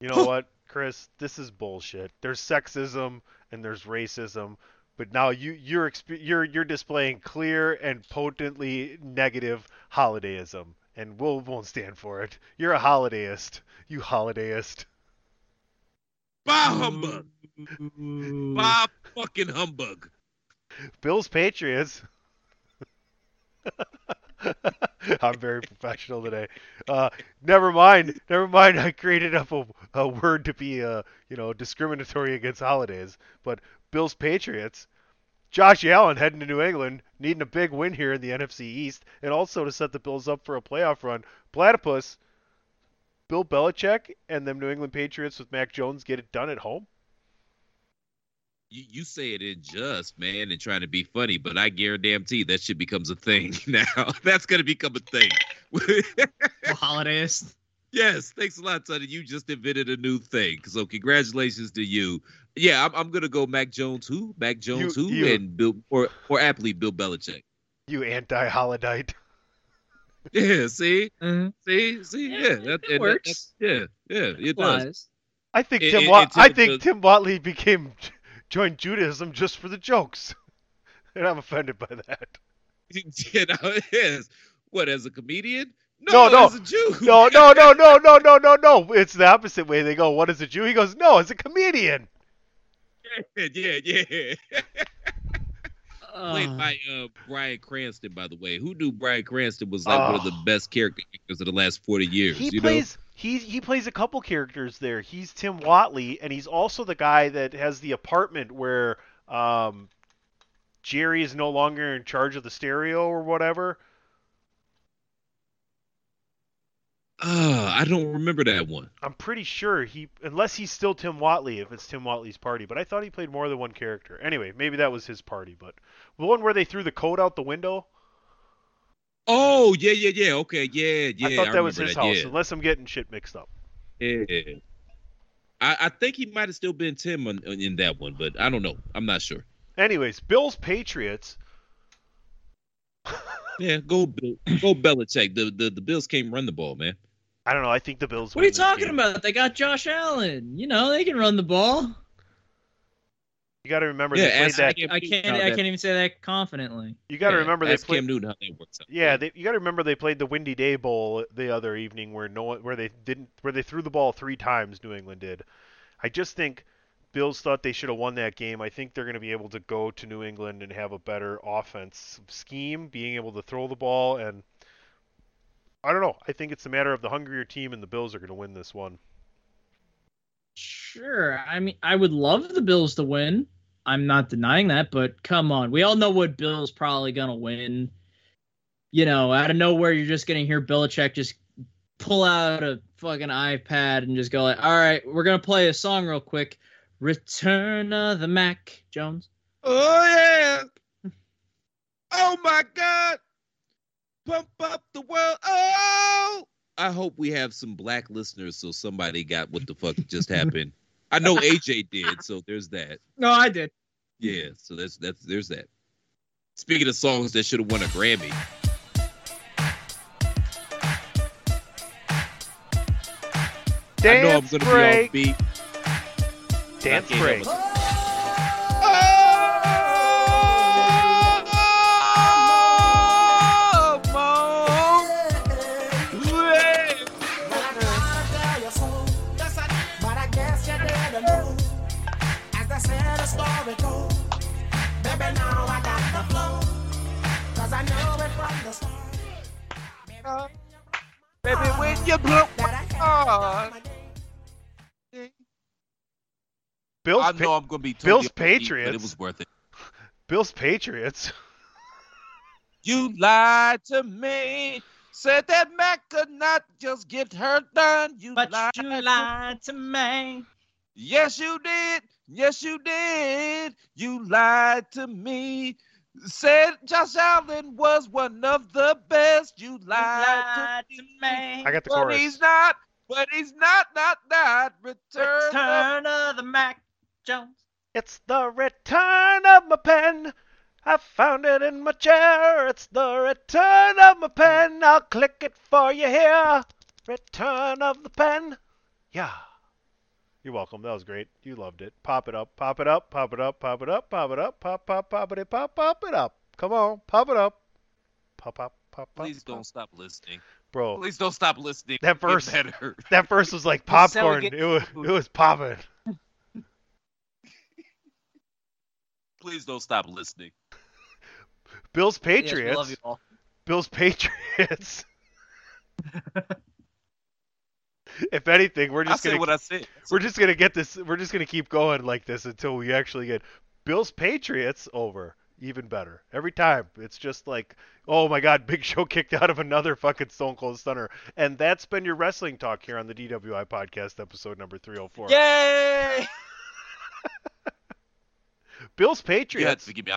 You know what, Chris? This is bullshit. There's sexism and there's racism, but now you you're exp- you're you're displaying clear and potently negative holidayism, and we'll won't stand for it. You're a holidayist. You holidayist. Bah humbug. Bah fucking humbug. Bills Patriots. I'm very professional today. Uh, never mind, never mind. I created up a, a word to be, uh, you know, discriminatory against holidays. But Bills Patriots. Josh Allen heading to New England, needing a big win here in the NFC East, and also to set the Bills up for a playoff run. Platypus, Bill Belichick, and them New England Patriots with Mac Jones get it done at home. You, you say it in just, man, and trying to be funny, but I guarantee that shit becomes a thing now. That's gonna become a thing. holidays. Yes, thanks a lot, Sonny. You just invented a new thing. So congratulations to you. Yeah, I'm, I'm gonna go Mac Jones who? Mac Jones You- who? you- And Bill or or aptly Bill Belichick. You anti-holidite. Yeah, see? Mm-hmm. See, see, yeah. that, and that- works. that- yeah, yeah, it does. Applies. I think It- Tim. it- Wat- it's I a- think the- Tim Whatley became joined Judaism just for the jokes, and I'm offended by that. you know, it is. What, as a comedian? No, no, as a Jew. no, no, no, no, no, no, no, no. It's the opposite way. They go, "What is a Jew?" He goes, "No, as a comedian." yeah, yeah, yeah. Played Uh, by uh, Bryan Cranston, by the way. Who knew Bryan Cranston was like one of the best character actors of the last forty years? He you plays he he plays a couple characters there. He's Tim Whatley, and he's also the guy that has the apartment where um, Jerry is no longer in charge of the stereo or whatever. know? Uh, I don't remember that one. I'm pretty sure he, unless he's still Tim Whatley, if it's Tim Whatley's party. But I thought he played more than one character. Anyway, maybe that was his party. But the one where they threw the coat out the window, Oh, yeah, yeah, yeah. Okay, yeah, yeah. I thought that was his that, house. Yeah. Unless I'm getting shit mixed up. Yeah. I, I think he might have still been Tim on, in that one, but I don't know. I'm not sure. Anyways, Bills Patriots. Yeah, go Bill, go Belichick. The, the the Bills can't run the ball, man. I don't know. I think the Bills. what are you talking game. about? They got Josh Allen. You know, they can run the ball. You got to remember Yeah, they played that. Cam I can't. I can't even say that confidently. You got to yeah, remember they ask played. Cam Newton how that works out. Yeah, they, you got to remember they played the Windy Day Bowl the other evening where no one, where they didn't where they threw the ball three times. New England did. I just think Bills thought they should have won that game. I think they're going to be able to go to New England and have a better offense scheme, being able to throw the ball and I don't know. I think it's a matter of the hungrier team and the Bills are going to win this one. Sure. I mean, I would love the Bills to win. I'm not denying that, but come on. We all know what Bill's probably gonna win. You know, out of nowhere, you're just gonna hear Belichick just pull out a fucking iPad and just go like, "All right, we're gonna play a song real quick. Return of the Mac Jones." Oh yeah. Oh my God. Pump up the world. Oh. I hope we have some black listeners so somebody got what the fuck just happened. I know AJ did, so there's that. No, I did. Yeah, so that's that's there's that. Speaking of songs that should have won a Grammy. I know I'm Dance gonna break. be off beat. Dance break. It. Baby, when you blow Bills I Pa- I'm gonna be Bills totally off Patriots. but it was worth it. Bills Patriots. You lied to me. Said that Mac could not just get her done. You But lied. you lied to me. Yes, you did. Yes, you did. You lied to me. Said Josh Allen was one of the best. You lied, lied to to me. me. I got the chorus. but chorus. he's not. But he's not. Not not. Return. of- Return of the Mac Jones. It's the return of my pen. I found it in my chair. It's the return of my pen. I'll click it for you here. Return of the pen. Yeah. You're welcome. That was great. You loved it. Pop it up. Pop it up. Pop it up. Pop it up. Pop it up. Pop pop pop it pop pop it up. Come on. Pop it up. Pop pop pop pop. Please pop. don't stop listening. Bro. Please don't stop listening. That Get verse- better. That verse was like This is how we popcorn. It was it was popping. Please don't stop listening. Bills Yes, we Patriots. love you all. Bills Patriots. if anything, we're just said gonna what we're just gonna get this. We're just gonna keep going like this until we actually get Bills Patriots over. even better. Every time, it's just like, oh my God, Big Show kicked out of another fucking Stone Cold Stunner, and that's been your wrestling talk here on the DWI podcast, episode number 304. Yay! Bills Patriots. to give me.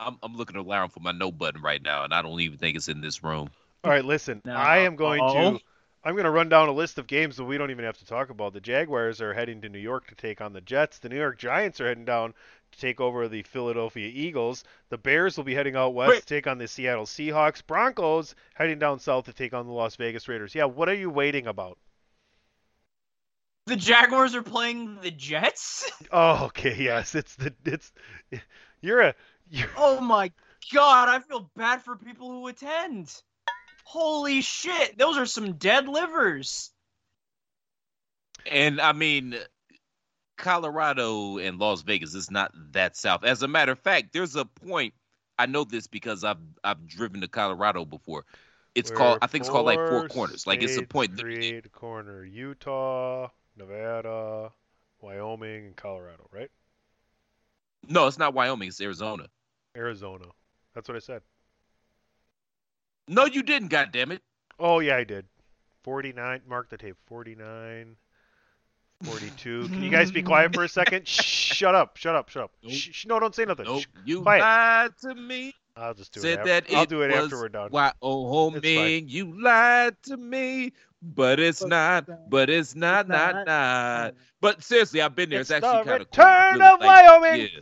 I'm I'm looking around for my no button right now, and I don't even think it's in this room. All right, listen. No. I am going Uh-oh. to. I'm going to run down a list of games that we don't even have to talk about. The Jaguars are heading to New York to take on the Jets. The New York Giants are heading down to take over the Philadelphia Eagles. The Bears will be heading out west Wait. to take on the Seattle Seahawks. Broncos heading down south to take on the Las Vegas Raiders. Yeah, what are you waiting about? The Jaguars are playing the Jets? Oh, okay, yes, it's the it's you're a you're, Oh my god, I feel bad for people who attend. Holy shit, those are some dead livers. And I mean, Colorado and Las Vegas is not that south. As a matter of fact, there's a point. I know this because I've I've driven to Colorado before. It's where called I think it's called like Four four Corners. Like it's a states point. create a corner: Utah, Nevada, Wyoming, and Colorado. Right? No, it's not Wyoming. It's Arizona. Arizona. That's what I said. No, you didn't. God damn it. Oh yeah, I did. 49. Mark the tape. 49. 42. Can you guys be quiet for a second? Shh, shut up. Shut up. Shut up. Nope. Shh, shh, no, don't say nothing. Nope. Shh, You quiet. lied to me. I'll just do Said it. that After, I'll it do it was after we're done. Why, oh, It's homie, you lied to me, but it's not, but it's not, not, not. But seriously, I've been there. It's, It's actually the kind of return of Wyoming. Yeah,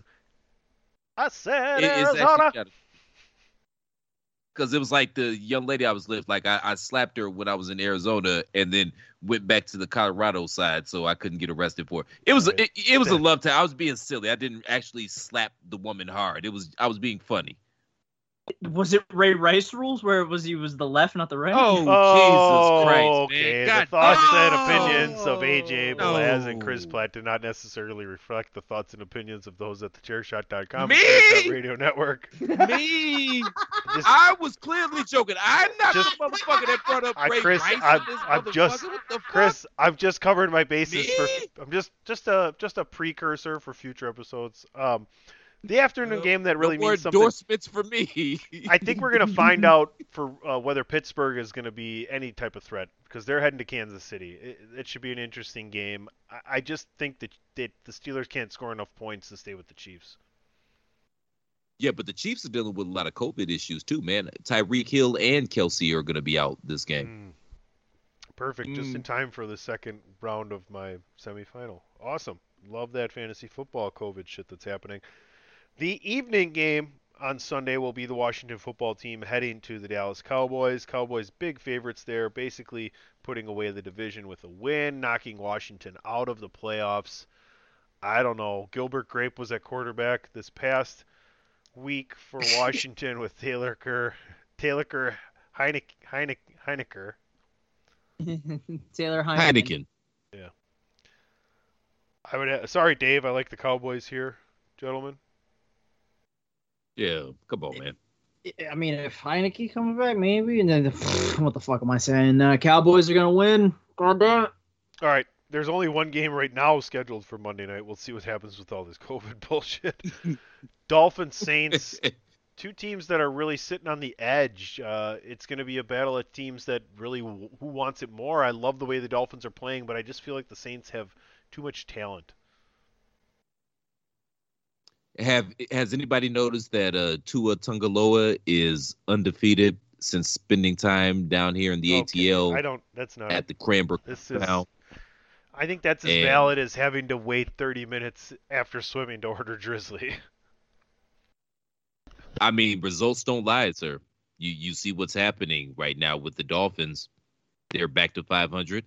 I said it is Arizona. actually kind of. Because it was like the young lady I was with, like I, I slapped her when I was in Arizona, and then went back to the Colorado side, so I couldn't get arrested for it. It was Right. it, it was a love time. I was being silly. I didn't actually slap the woman hard. It was I was being funny. Was it Ray Rice rules where it was he was the left, not the right? Oh, Oh, Jesus Christ, man. okay. God the thoughts and opinions of AJ Belaz and Chris Platt do not necessarily reflect the thoughts and opinions of those at the chairshot.com Me? and Radio Network. Me, Just- I was clearly joking. I'm not Just- the motherfucker that brought up I, Ray Chris, Rice. I've, and this I've just, motherfucker. What the fuck? Chris, I've just covered my bases Me? for. I'm just, just a, just a precursor for future episodes. Um, the afternoon No- game that really no means something. endorsements for me. I think we're gonna find out for uh, whether Pittsburgh is gonna be any type of threat because they're heading to Kansas City. It, it should be an interesting game. I, I just think that, that the Steelers can't score enough points to stay with the Chiefs. Yeah, but the Chiefs are dealing with a lot of COVID issues too, man. Tyreek Hill and Kelsey are going to be out this game. Mm. Perfect, just in Mm. time for the second round of my semifinal. Awesome, love that fantasy football COVID shit that's happening. The evening game on Sunday will be the Washington football team heading to the Dallas Cowboys. Cowboys big favorites there, basically putting away the division with a win, knocking Washington out of the playoffs. I don't know. Gilbert Grape was at quarterback this past week for Washington with Taylor Kerr, Taylor Kerr, Heineck, Heineck, Heinecker. Taylor Heineken. Heineken. I would. ha- Sorry, Dave. I like the Cowboys here, gentlemen. Yeah, come on, man. I mean, if Heineke comes back, maybe, and then what the fuck am I saying? Uh, Cowboys are gonna win. God damn it! All right. There's only one game right now scheduled for Monday night. We'll see what happens with all this COVID bullshit. Dolphins, Saints, two teams that are really sitting on the edge. Uh, it's going to be a battle of teams that really who wants it more. I love the way the Dolphins are playing, but I just feel like the Saints have too much talent. Have has anybody noticed that uh, Tua Tungaloa is undefeated since spending time down here in the Okay, ATL I don't. That's not. at the Cranbrook This is. now? I think that's as And- valid as having to wait 30 minutes after swimming to order Drizly. I mean, results don't lie, sir. You you see what's happening right now with the Dolphins. They're back to 500,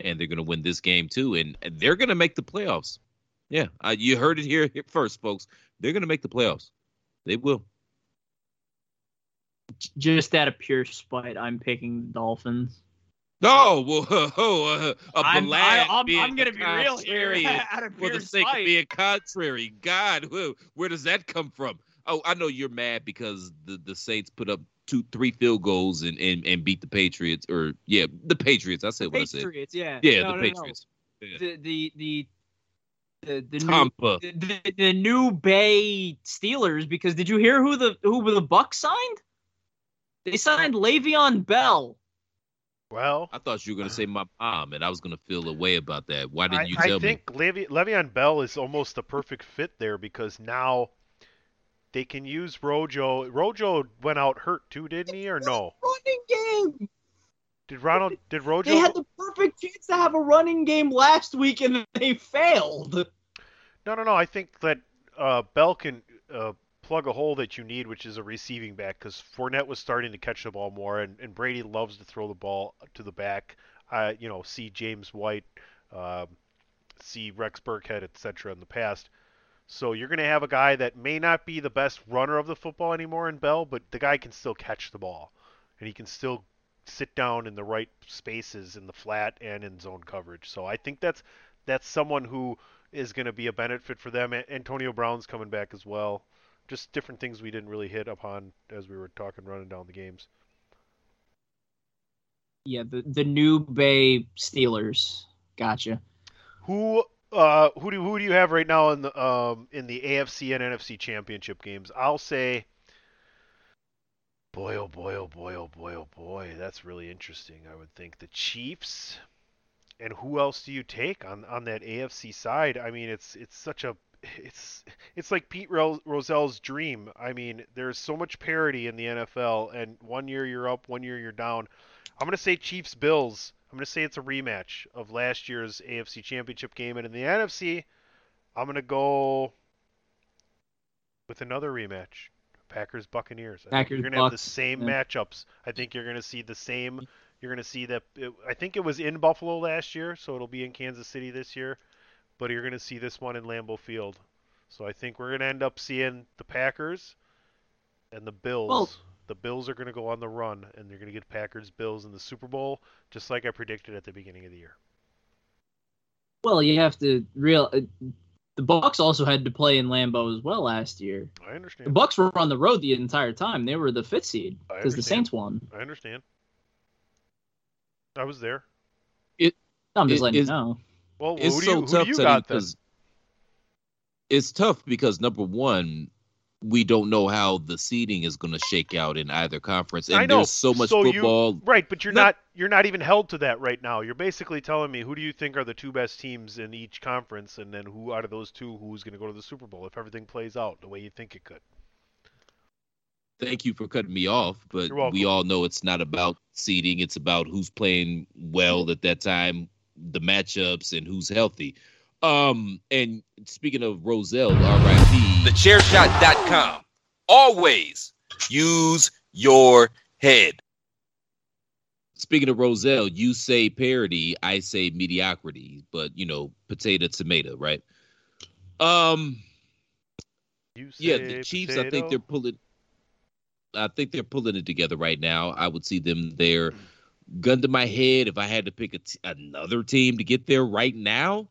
and they're going to win this game too, and and they're going to make the playoffs. Yeah, uh, you heard it here first, folks. They're going to make the playoffs. They will. Just out of pure spite, I'm picking the Dolphins. No, well, uh, a I'm- I- I'm- I'm gonna be real here. Out of for the sake spite. of being contrary. God, where, where does that come from? Oh, I know you're mad because the, the Saints put up two, three field goals and, and, and beat the Patriots, or yeah, the Patriots. I said what I said. Patriots, yeah. Yeah, No, the no, no. Patriots. Yeah. The, the the the the Tampa. new the, the new Bay Steelers because did you hear who the who the Bucks signed? They signed Le'Veon Bell. Well, I thought you were gonna say my mom, and I was gonna feel a way about that. Why didn't you I tell me? I think Le'Ve- Le'Veon Bell is almost the perfect fit there because now they can use Rojo. Rojo went out hurt too, didn't he, or no? Running game. Did Ronald? Did Rojo? They had the perfect chance to have a running game last week and they failed. No, no, no. I think that uh, Bell can uh, plug a hole that you need, which is a receiving back, because Fournette was starting to catch the ball more, and, and Brady loves to throw the ball to the back. Uh, you know, see James White, um, see Rex Burkhead, etc. in the past. So you're going to have a guy that may not be the best runner of the football anymore in Bell, but the guy can still catch the ball, and he can still sit down in the right spaces in the flat and in zone coverage. So I think that's that's someone who is going to be a benefit for them. Antonio Brown's coming back as well. Just different things we didn't really hit upon as we were talking running down the games. Yeah, the the new Bay Steelers. Gotcha. Who uh who do who do you have right now in the um in the AFC and NFC championship games? I'll say boy oh boy oh boy oh boy oh boy that's really interesting. I would think the Chiefs and who else do you take on on that AFC side? I mean it's it's such a it's it's like Pete Ro- Rozelle's dream. I mean, there's so much parity in the NFL, and one year you're up, one year you're down. I'm gonna say Chiefs Bills. I'm gonna say it's a rematch of last year's AFC Championship game, and in the NFC, I'm gonna go with another rematch. Packers Buccaneers. Packers, you're gonna have the same yeah. matchups. I think you're gonna see the same. You're gonna see that. It, I think it was in Buffalo last year, so it'll be in Kansas City this year. But you're gonna see this one in Lambeau Field. So I think we're gonna end up seeing the Packers and the Bills. Well- the Bills are gonna go on the run, and they're gonna get Packers Bills in the Super Bowl, just like I predicted at the beginning of the year. Well, you have to real. Uh, The Bucks also had to play in Lambeau as well last year. I understand. The Bucks were on the road the entire time. They were the fifth seed because the. Saints won. I understand. I was there. It. I'm just It- letting you know. Well, who do so you, who tough do you to got then? it's tough because number one, we don't know how the seeding is going to shake out in either conference, and I know. there's so much so football. You, right, but you're No- not you're not even held to that right now. You're basically telling me who do you think are the two best teams in each conference, and then who out of those two who's going to go to the Super Bowl if everything plays out the way you think it could. Thank you for cutting me off, but we all know it's not about seeding. It's about who's playing well at that time, the matchups, and who's healthy. Um, and speaking of Rozelle, RIP. TheChairShot.com. Always use your head. Speaking of Rozelle, you say parody, I say mediocrity, but you know, potato tomato, right? Um, You yeah, the Chiefs. I think they're pulling. I think they're pulling it together right now. I would see them there. Gun to my head, if I had to pick a t- another team to get there right now,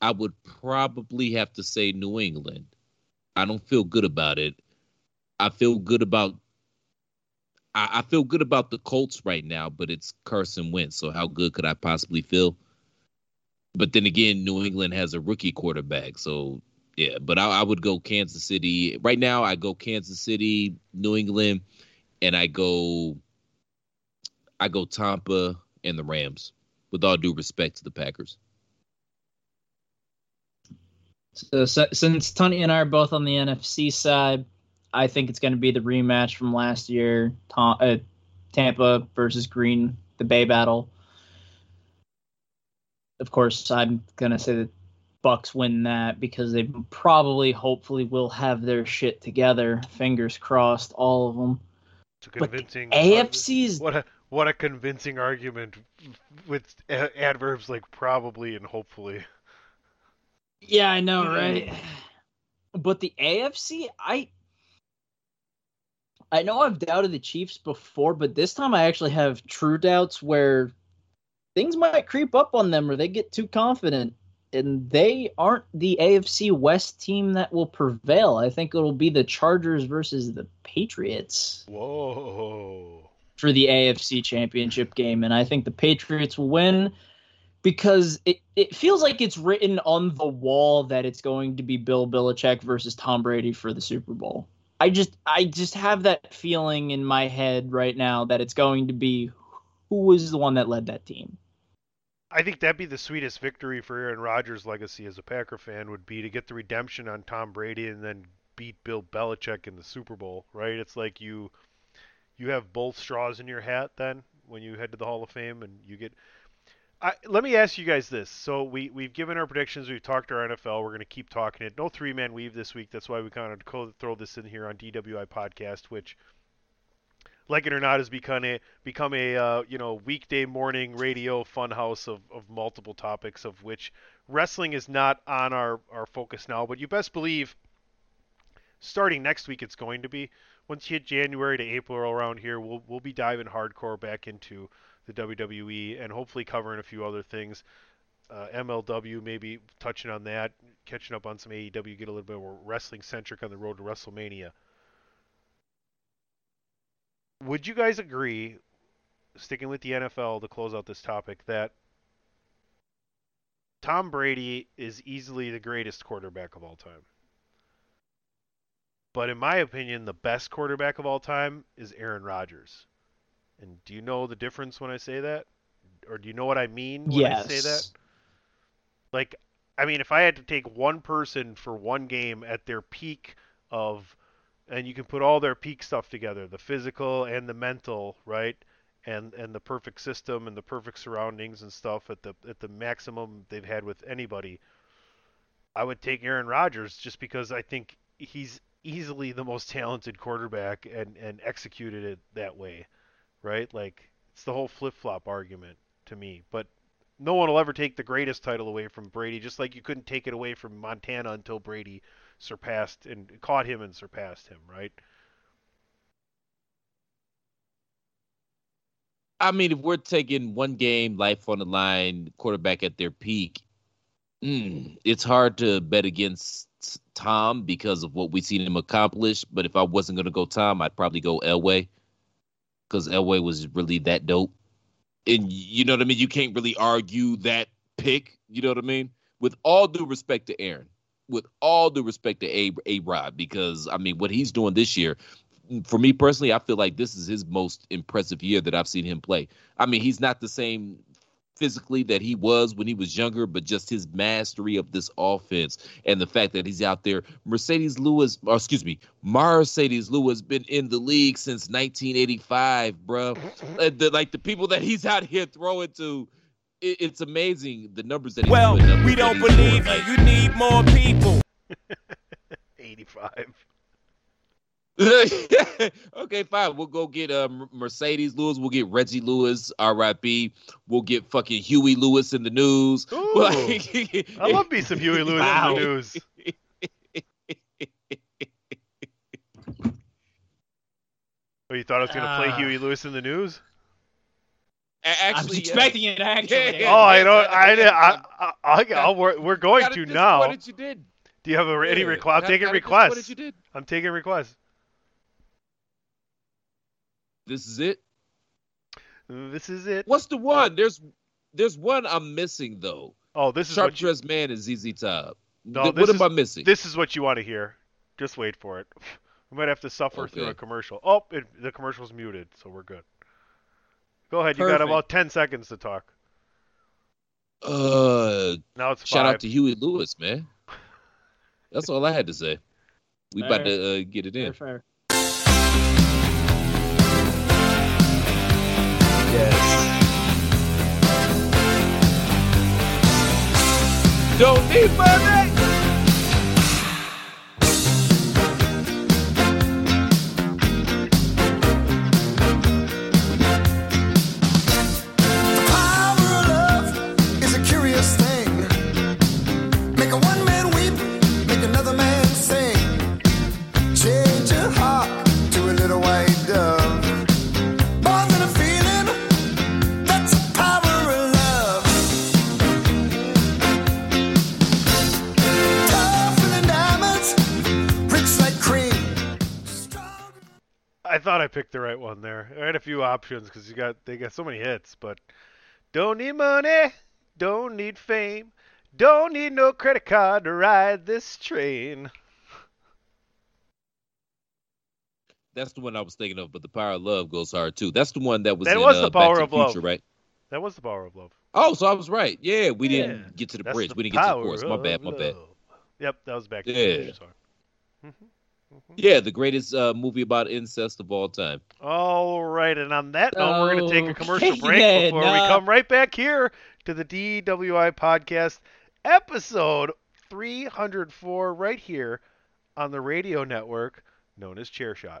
I would probably have to say New England. I don't feel good about it. I feel good about. I, I feel good about the Colts right now, but it's Carson Wentz. So how good could I possibly feel? But then again, New England has a rookie quarterback, so yeah. But I, I would go Kansas City right now. I go Kansas City, New England, and I go. I go Tampa and the Rams. With all due respect to the Packers. So, so since Tony and I are both on the NFC side, I think it's going to be the rematch from last year, Tom, uh, Tampa versus Green, the Bay Battle. Of course, I'm going to say that Bucks win that because they probably, hopefully, will have their shit together. Fingers crossed, all of them. It's a But the convincing AFC's what a what a convincing argument with a- adverbs like probably and hopefully. Yeah, I know, right? But the AFC, I I know I've doubted the Chiefs before, but this time I actually have true doubts where things might creep up on them or they get too confident. And they aren't the AFC West team that will prevail. I think it'll be the Chargers versus the Patriots. Whoa. For the AFC Championship game, and I think the Patriots will win because it, it feels like it's written on the wall that it's going to be Bill Belichick versus Tom Brady for the Super Bowl. I just I just have that feeling in my head right now that it's going to be who was the one that led that team. I think that'd be the sweetest victory for Aaron Rodgers' legacy as a Packer fan would be to get the redemption on Tom Brady and then beat Bill Belichick in the Super Bowl, right? It's like you you have both straws in your hat then when you head to the Hall of Fame and you get I, let me ask you guys this. So we we've given our predictions. We've talked our NFL. We're going to keep talking it. No three man weave this week. That's why we kind of throw this in here on DWI podcast, which, like it or not, has become a become a uh, you know weekday morning radio funhouse of of multiple topics, of which wrestling is not on our our focus now. But you best believe, starting next week, it's going to be. Once you hit January to April around here, we'll we'll be diving hardcore back into the WWE and hopefully covering a few other things. Uh, MLW, maybe touching on that, catching up on some AEW, get a little bit more wrestling centric on the road to WrestleMania. Would you guys agree, sticking with the NFL to close out this topic, that Tom Brady is easily the greatest quarterback of all time? But in my opinion, the best quarterback of all time is Aaron Rodgers. And do you know the difference when I say that? Or do you know what I mean when I say that? Yes. Like, I mean, if I had to take one person for one game at their peak of, and you can put all their peak stuff together, the physical and the mental, right? And and the perfect system and the perfect surroundings and stuff at the at the maximum they've had with anybody. I would take Aaron Rodgers just because I think he's easily the most talented quarterback and and executed it that way right? Like it's the whole flip flop argument to me. But no one will ever take the greatest title away from Brady, just like you couldn't take it away from Montana until Brady surpassed and caught him and surpassed him, right? I mean, if we're taking one game, life on the line, quarterback at their peak, mm, it's hard to bet against Tom because of what we've seen him accomplish. But if I wasn't going to go Tom, I'd probably go Elway because Elway was really that dope. And you know what I mean? You can't really argue that pick. You know what I mean? With all due respect to Aaron, with all due respect to A A Rod, because I mean what he's doing this year, for me personally, I feel like this is his most impressive year that I've seen him play. I mean, he's not the same physically that he was when he was younger, but just his mastery of this offense and the fact that he's out there. Marcedes Lewis, or excuse me, Marcedes Lewis been in the league since 1985, bro. The, like the people that he's out here throwing to, it's amazing the numbers that he's Well, we don't believe you. You need more people. 85. okay, fine. We'll go get uh, Marcedes Lewis. We'll get Reggie Lewis, R.I.P. We'll get fucking Huey Lewis and the News. Ooh, I love me some Huey Lewis Wow. in the news. Oh, you thought I was going to play Ah. Huey Lewis and the News? Actually, I was expecting it actually. oh, I don't. I, I, I, I, I'll, we're, we're going to now. disappointed you did. Do you have a, any Yeah, request? I'm taking kinda requests. disappointed you did. I'm taking requests. This is it. This is it. What's the one? There's there's one I'm missing though. Oh, this is Sharp what you, dressed man is ZZ Top. no, Th- what is, am I missing? This is what you want to hear. Just wait for it. We might have to suffer through a commercial. Oh, it, the commercial's muted, so we're good. Go ahead. You got about 10 seconds to talk. Uh, Now it's shout five. out to Huey Lewis, man. That's all I had to say. We about Fair. to uh, get it in. Fair, fair. Don't need money. One there. I had a few options because you got they got so many hits, but don't need money, don't need fame, don't need no credit card to ride this train. That's the one I was thinking of, but the power of love goes hard too. That's the one that was That in was uh, the Back power to of the love. Right? That was the power of love. Oh, so I was right. Yeah, we Yeah, didn't get to the That's bridge. the We didn't get to the chorus. My bad. My bad. love. Yep, that was back to the Yeah. future song. Yeah, the greatest uh, movie about incest of all time. All right, and on that note, we're going to take a commercial break then, before we uh, come right back here to the DWI podcast episode 304 right here on the radio network known as Chairshot.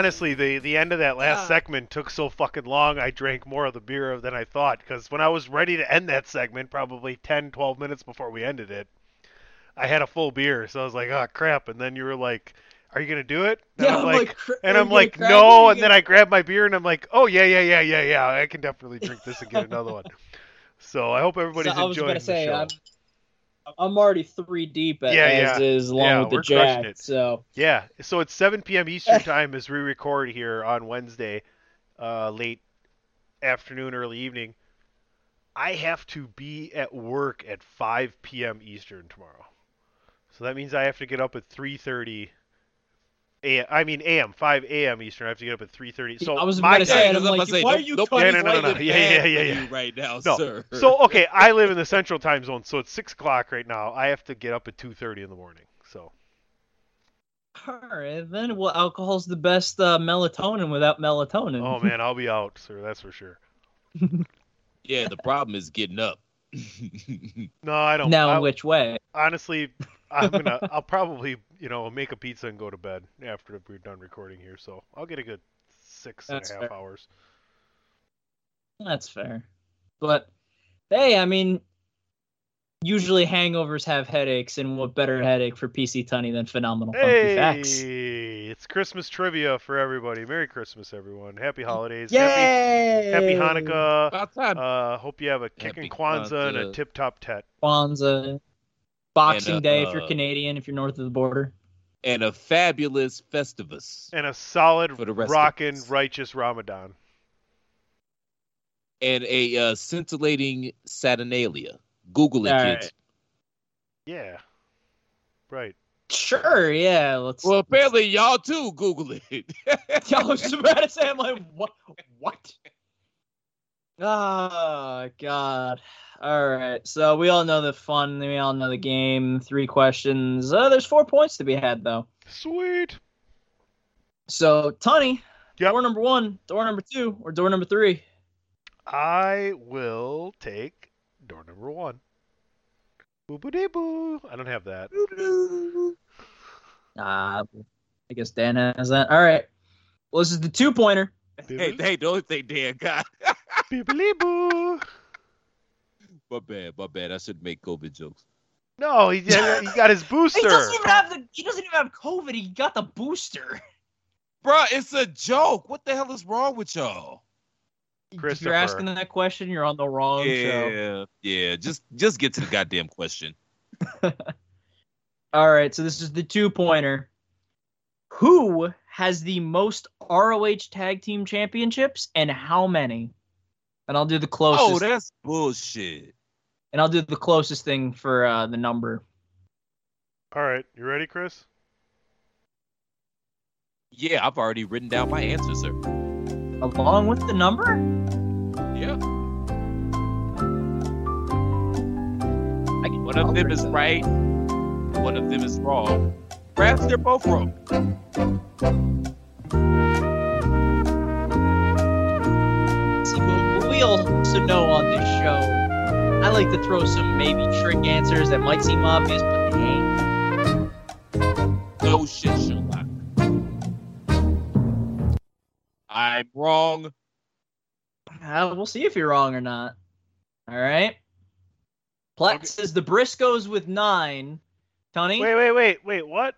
Honestly, the the end of that last segment took so fucking long. I drank more of the beer than I thought because when I was ready to end that segment, probably 10, 12 minutes before we ended it, I had a full beer. So I was like, "Oh crap!" And then you were like, "Are you gonna do it?" And Yeah, I'm like, like, "Cr- and I'm like, gonna crack it? "No!" And then I grabbed my beer and I'm like, "Oh yeah, yeah, yeah, yeah, yeah. I can definitely drink this and get another one." So I hope everybody's So I was enjoying gonna say the show. I'm, I'm already three deep at, Yeah, as yeah. is along Yeah, with the it. So Yeah, so it's 7 p.m. Eastern time as we record here on Wednesday, uh, late afternoon, early evening. I have to be at work at 5 p.m. Eastern tomorrow, so that means I have to get up at 3:30 a.m. I mean a.m. 5 a.m. Eastern. I have to get up at 3:30. So I was my about to say, time- and I'm like, why are you yeah, cutting no, no, no, no. Yeah, yeah, yeah, yeah. right now, no. sir. So okay, I live in the central time zone, so it's six o'clock right now. I have to get up at 2:30 in the morning. So all right, then well, alcohol's the best uh, melatonin without melatonin. oh man, I'll be out, sir. That's for sure. Yeah, the problem is getting up. No, I don't. Now, I- which way? Honestly, I'm gonna. I'll probably, you know, make a pizza and go to bed after we're done recording here. So I'll get a good six and That's a half fair. hours. That's fair. But hey, I mean, usually hangovers have headaches, and what better headache for PC Tunney than phenomenal funky Hey, facts? it's Christmas trivia for everybody. Merry Christmas, everyone. Happy holidays. Yay! Happy, happy Hanukkah. About time. Uh, hope you have a kicking Happy Kwanzaa and a tip top tet. Kwanzaa, Boxing And, uh, Day if you're uh, Canadian, if you're north of the border. and a fabulous Festivus. And a solid, For the rest of rockin', righteous Ramadan. And a uh, scintillating Saturnalia. Google it, All kids. right. Yeah. Right. Sure, yeah. Let's. Well, apparently y'all too Google it. I was about to say, I'm like, what? What? Oh God. All right. So we all know the fun. We all know the game. Three questions. Uh, there's four points to be had though. Sweet. So Tony, door number one, door number two, or door number three. I will take door number one. Boo boo dee boo. I don't have that. Ah, I guess Dan has that. All right. Well, this is the two pointer. Hey, hey, the only thing Dan got. Bibbly boo. My bad, my bad. I should make COVID jokes. No, he, he got his booster. He booster. doesn't even have the. He doesn't even have COVID. He got the booster. Bruh, it's a joke. What the hell is wrong with y'all? If you're asking that question, you're on the wrong show. Yeah, yeah. Just just get to the goddamn question. All right, so this is the two pointer. Who has the most ROH tag team championships and how many? And I'll do the closest. Oh, that's bullshit. And I'll do the closest thing for uh, the number. All right, you ready, Chris? Yeah, I've already written down my answer, sir. Along with the number? Yeah. One of them is right. One of them is wrong. Perhaps they're both wrong. See, what we also know on this show, I like to throw some maybe trick answers that might seem obvious, but they ain't. No shit, Sherlock. I'm wrong. Uh, we'll see if you're wrong or not. All right. Platt says the Briscoes with nine. Tony? Wait, wait, wait, wait. What?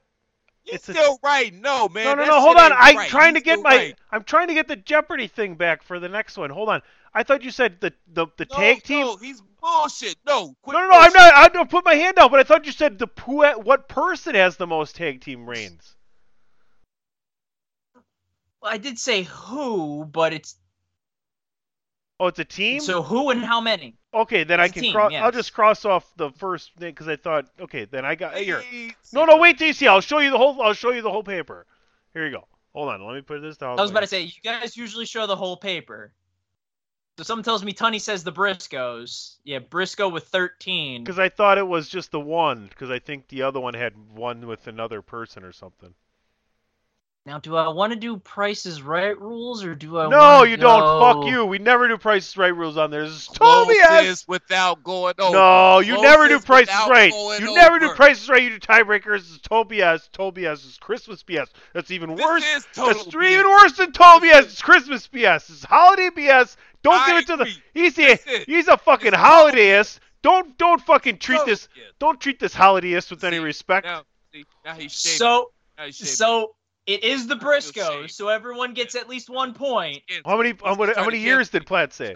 You're still right. No, man. No, no, no. Hold on. ain't I'm right. trying You to get my. right. I'm trying to get the Jeopardy thing back for the next one. Hold on. I thought you said the the, the tag team. No, he's bullshit. No, quit No, no, no. I'm not. I don't put my hand out. But I thought you said the who, what person has the most tag team reigns. Well, I did say who, but it's Oh, it's a team. so who and how many? Okay, then I It's a can team, cross. yes. I'll just cross off the first thing because I thought, okay, then I got here. No, no, wait till you see. I'll show you the whole. I'll show you the whole paper. Here you go. Hold on. Let me put this down. I was about to say you guys usually show the whole paper. So someone tells me Tunney says the Briscoes. Yeah, Briscoe with thirteen. because I thought it was just the one because I think the other one had one with another person or something. Now, do I want to do Prices Right rules or do I? no, wanna you don't. Fuck you. We never do Price's Right rules on there. This is Tobias. Closest without going over. No, you never do Closest Price is without Right. going You never do Price's Right. You do tiebreakers. This is Tobias. Tobias is Christmas BS. That's even worse. is total That's even worse than Tobias. It's Christmas BS. It's holiday BS. Don't give it to the. He's a he's a fucking holidayist. Don't don't fucking treat this don't treat this holidayist with any respect. Now, see, now he's shaming. So, Now he's shaming. so it is the Briscoes. So everyone gets at least one point. How many how many, how many years did Platt say?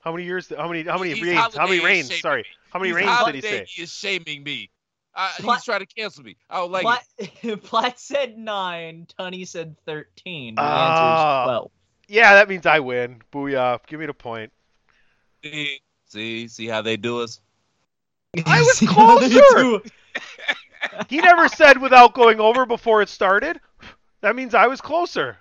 How many years? How many how many He's reigns? How many holiday reigns? Sorry, me. how many He's reigns did he holiday say? He is shaming me. Uh, Pla- he's trying to cancel me. I don't like Platt, Platt said nine. Tunney said thirteen. My answer is twelve. Yeah, that means I win. Booyah! Give me the point. See, see, see how they do us. I was See how they closer. He never said without going over before it started. That means I was closer.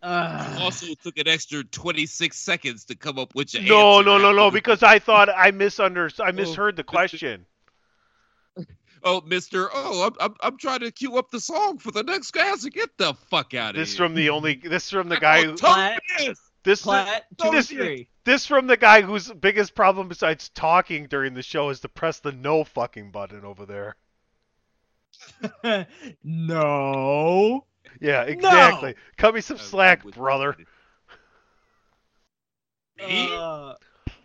Uh, Also took an extra 26 seconds to come up with your No, answer. no, no, no, because I thought I misunderstood. I misheard the question. Oh, Mister. Oh, I'm, I'm, I'm trying to cue up the song for the next guy. So get the fuck out of here. This here. from the only. This from the guy who. Platt, This Platt, two this, three. this from the guy whose biggest problem besides talking during the show is to press the no fucking button over there. no. Yeah, exactly. Cut me some Uh, slack, brother. Me? Uh,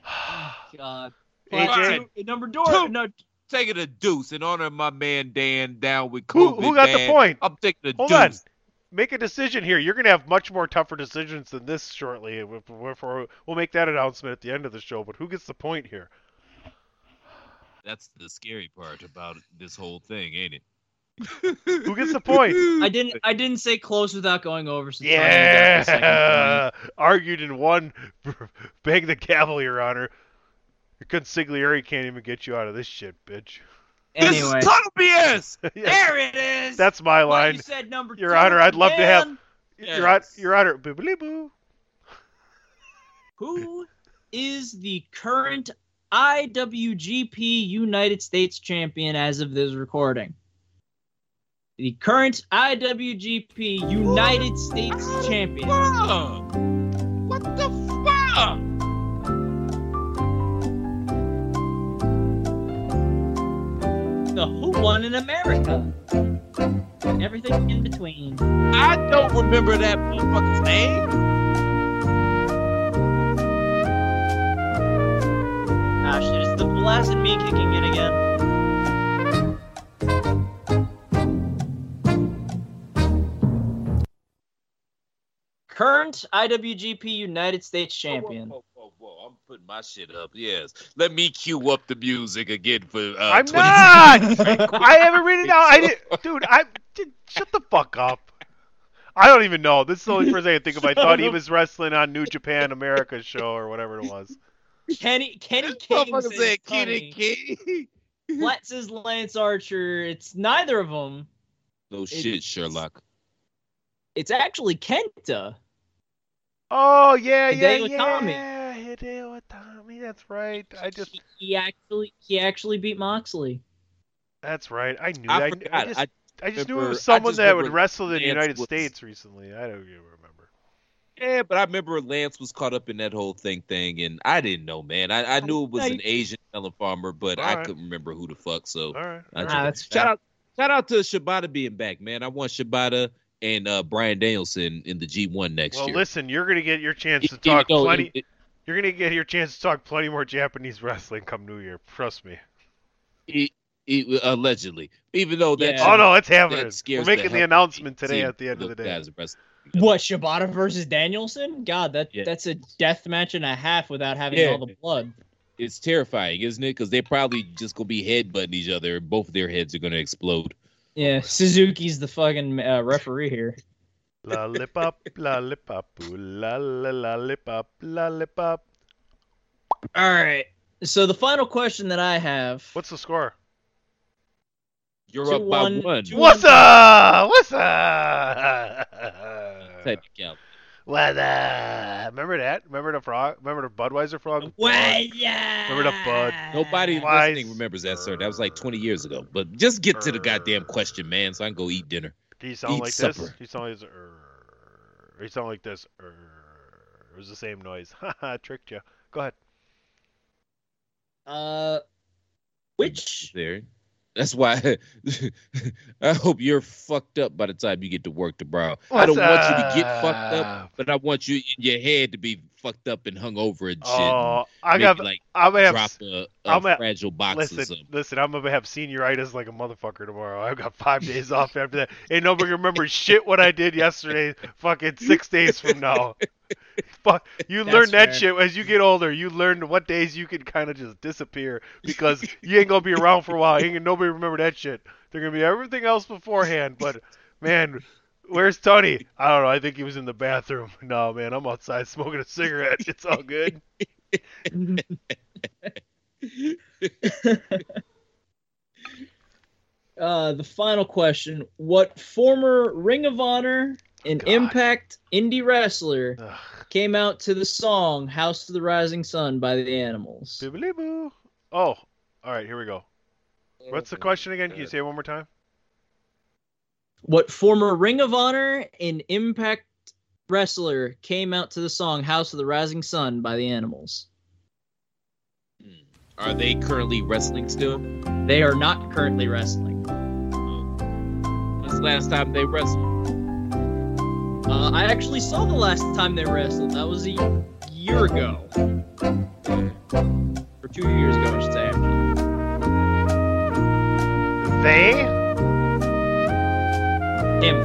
oh, God. AJ? Platt, two, number door. Two. No, taking a deuce in honor of my man Dan down with Who- COVID. who got the point? I'm taking a Hold deuce. on. Make a decision here. You're going to have much more tougher decisions than this shortly. If- if- if- We'll make that announcement at the end of the show. But who gets the point here? That's the scary part about this whole thing, ain't it? Who gets the point? I didn't. I didn't say close without going over. So Tunney got the second Yeah, argued and won. Beg the gavel, Your Honor. Your consigliere can't even get you out of this shit, bitch. point. This is total BS. Yeah, there it is. That's my Well, line. You said number Your two Honor, I'd love to have. again. Your, Hon- Yes. Your Honor, boobily boo. Who is the current IWGP United States champion as of this recording? The current IWGP United States champion. What the fuck? The Who Won in America. And everything in between. I don't remember that motherfucker's name. Ah, shit, it's the blast and me kicking in again. Current IWGP United States champion. Whoa, whoa, whoa, I'm putting my shit up. Yes. Let me cue up the music again for. Uh, I'm 20 not. I haven't read it out. I did, dude. I did, shut the fuck up. I don't even know. This is the only person I can think of. I thought he was wrestling on New Japan America's show or whatever it was. Kenny Kenny King motherfucker says said Kenny Kenny King. Platt says Lance Archer. It's neither of them. No shit, Sherlock. It's actually Kenta. Oh yeah, yeah, Hideo yeah. Itami. Hideo Itami. That's right. I just. He actually he actually beat Moxley. That's right. I knew. I I, I, just, I I, just knew it was someone that would wrestle in the United was- States recently. I don't even remember. Yeah, but I remember Lance was caught up in that whole thing thing, and I didn't know, man. I, I knew it was an Asian Ellen Farmer, but I Alright. couldn't remember who the fuck. So All right. All right. just- shout out, shout out to Shibata being back, man. I want Shibata and uh, Bryan Danielson in the G1 next Well, year. listen, you're gonna get your chance to even talk though plenty. it- it- you're gonna get your chance to talk plenty more Japanese wrestling come New Year. Trust me. e- e- allegedly, even though that Oh no, it's happening. We're making the hell announcement out of me today at the end of the day. What Shibata versus Danielson? God, that Yeah. that's a death match and a half without having Yeah. all the blood. It's terrifying, isn't it? Because they're probably just gonna be headbutting each other. and Both their heads are gonna explode. Yeah, Suzuki's the fucking uh, referee here. Lollipop, lollipop, ooh, la la lollipop, lollipop. All right. So the final question that I have. What's the score? You're Two up by one- one. two What's one- up? What's up? Technicality. What up? Remember that? Remember the frog? Remember the Budweiser frog? Well, yeah. Remember the Bud? Nobody Why listening remembers that, sir. That was like 20 years ago. But just get to the goddamn question, man, so I can go eat dinner. Do you sound Eat like supper. this? You sound like this. "Err." You sound like this. "Err." It was the same noise. Haha, tricked you. Go ahead. Uh, which There. That's why I hope you're fucked up by the time you get to work tomorrow. I don't What's want you to get fucked up? but I want you in your head to be fucked up and hung over and shit. Oh, I got. like I'm gonna have. drop s- a, a I'm fragile box or listen, listen. I'm gonna have senioritis like a motherfucker tomorrow. I've got five days off after that. Ain't nobody remember shit what I did yesterday. Fucking six days from now. Fuck, you That's learn that fair. shit as you get older. You learn what days you can kind of just disappear because you ain't gonna be around for a while. Ain't nobody remember that shit. They're gonna be everything else beforehand. But man, where's Tony? I don't know. I think he was in the bathroom. No, man, I'm outside smoking a cigarette. It's all good. uh the final question: What former Ring of Honor and Impact indie wrestler came out to the song "House of the Rising Sun" by the Animals? Bibbidi-boo. Oh, all right. Here we go. What's the question again? Can you say it one more time? What former Ring of Honor and Impact wrestler came out to the song "House of the Rising Sun" by the Animals? Hmm. Are they currently wrestling still? They are not currently wrestling. Oh. When's the last time they wrestled? Uh, I actually saw the last time they wrestled. That was a year ago. Or two years ago, I should say. They? Him.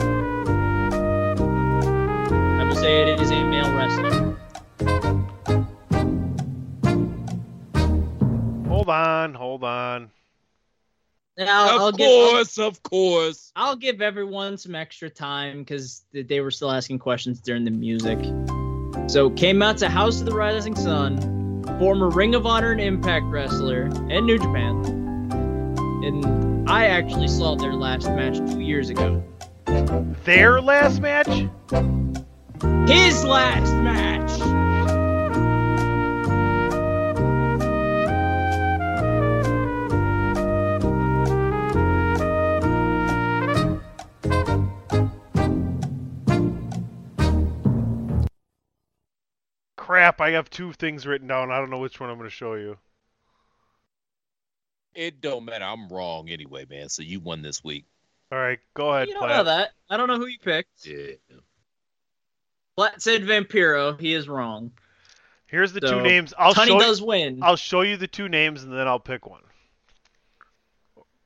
I will say it is a male wrestler. Hold on, hold on. Now, of I'll give, I'll- course, of course. I'll give everyone some extra time because they were still asking questions during the music. So came out to House of the Rising Sun, former Ring of Honor and Impact wrestler, and New Japan. And I actually saw their last match two years ago. Their last match? His last match. Crap! I have two things written down. I don't know which one I'm going to show you. It don't matter. I'm wrong anyway, man. So you won this week. All right, go ahead. You don't Platt. know that. I don't know who you picked. Yeah. Platt said Vampiro. He is wrong. Here's the So, two names. I'll Tunney show does you, win. I'll show you the two names and then I'll pick one.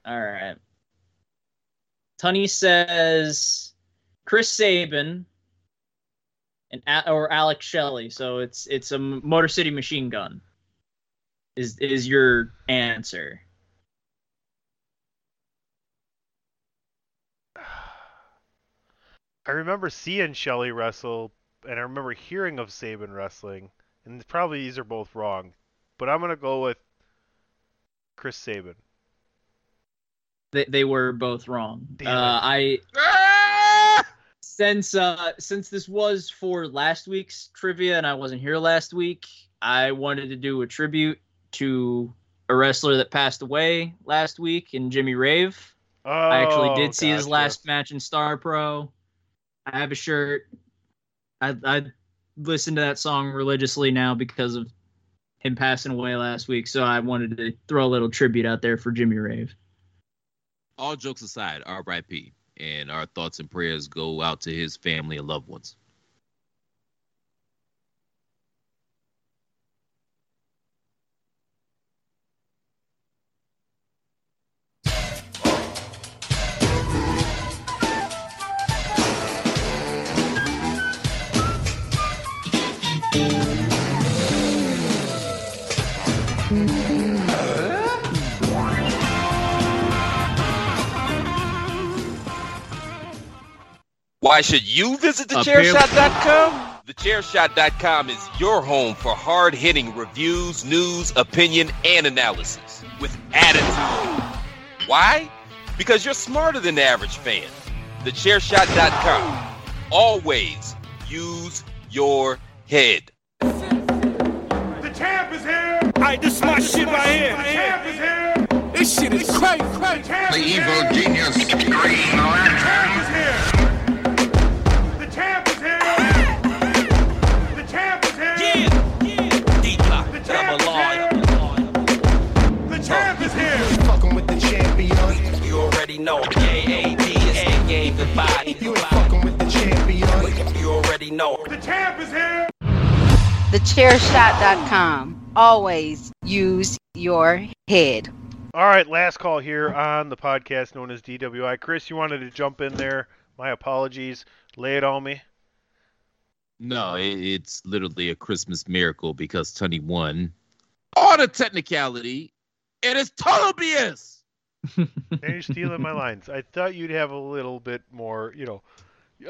All right. Tunney says Chris Sabin and or Alex Shelley. So it's it's a Motor City Machine Gun. Is is your answer? I remember seeing Shelley wrestle, and I remember hearing of Sabin wrestling, and probably these are both wrong, but I'm gonna go with Chris Sabin. They they were both wrong. Uh, it. I since uh since this was for last week's trivia and I wasn't here last week, I wanted to do a tribute to a wrestler that passed away last week in Jimmy Rave. I actually Oh, did see his gotcha. last match in Star Pro. I have a shirt. I I listen to that song religiously now because of him passing away last week. So I wanted to throw a little tribute out there for Jimmy Rave. All jokes aside, R.I.P. And our thoughts and prayers go out to his family and loved ones. Why should you visit Up here. thechairshot.com? Thechairshot.com is your home for hard hitting reviews, news, opinion, and analysis with attitude. Why? Because you're smarter than the average fan. Thechairshot.com. Always use your head. The champ is here. Alright, this is my shit right The champ is here. This shit is crazy. The The evil here. genius The champ know. K-A-D is the game goodbye. You ain't fucking with the champion. You already know. The champ is here. Thechairshot.com. Always use your head. All right, last call here on the podcast known as DWI. Chris, you wanted to jump in there. My apologies. Lay it on me. No, it's literally a Christmas miracle because Tunney won all the technicality. It is total BS. And you're stealing my lines. I thought you'd have a little bit more, you know.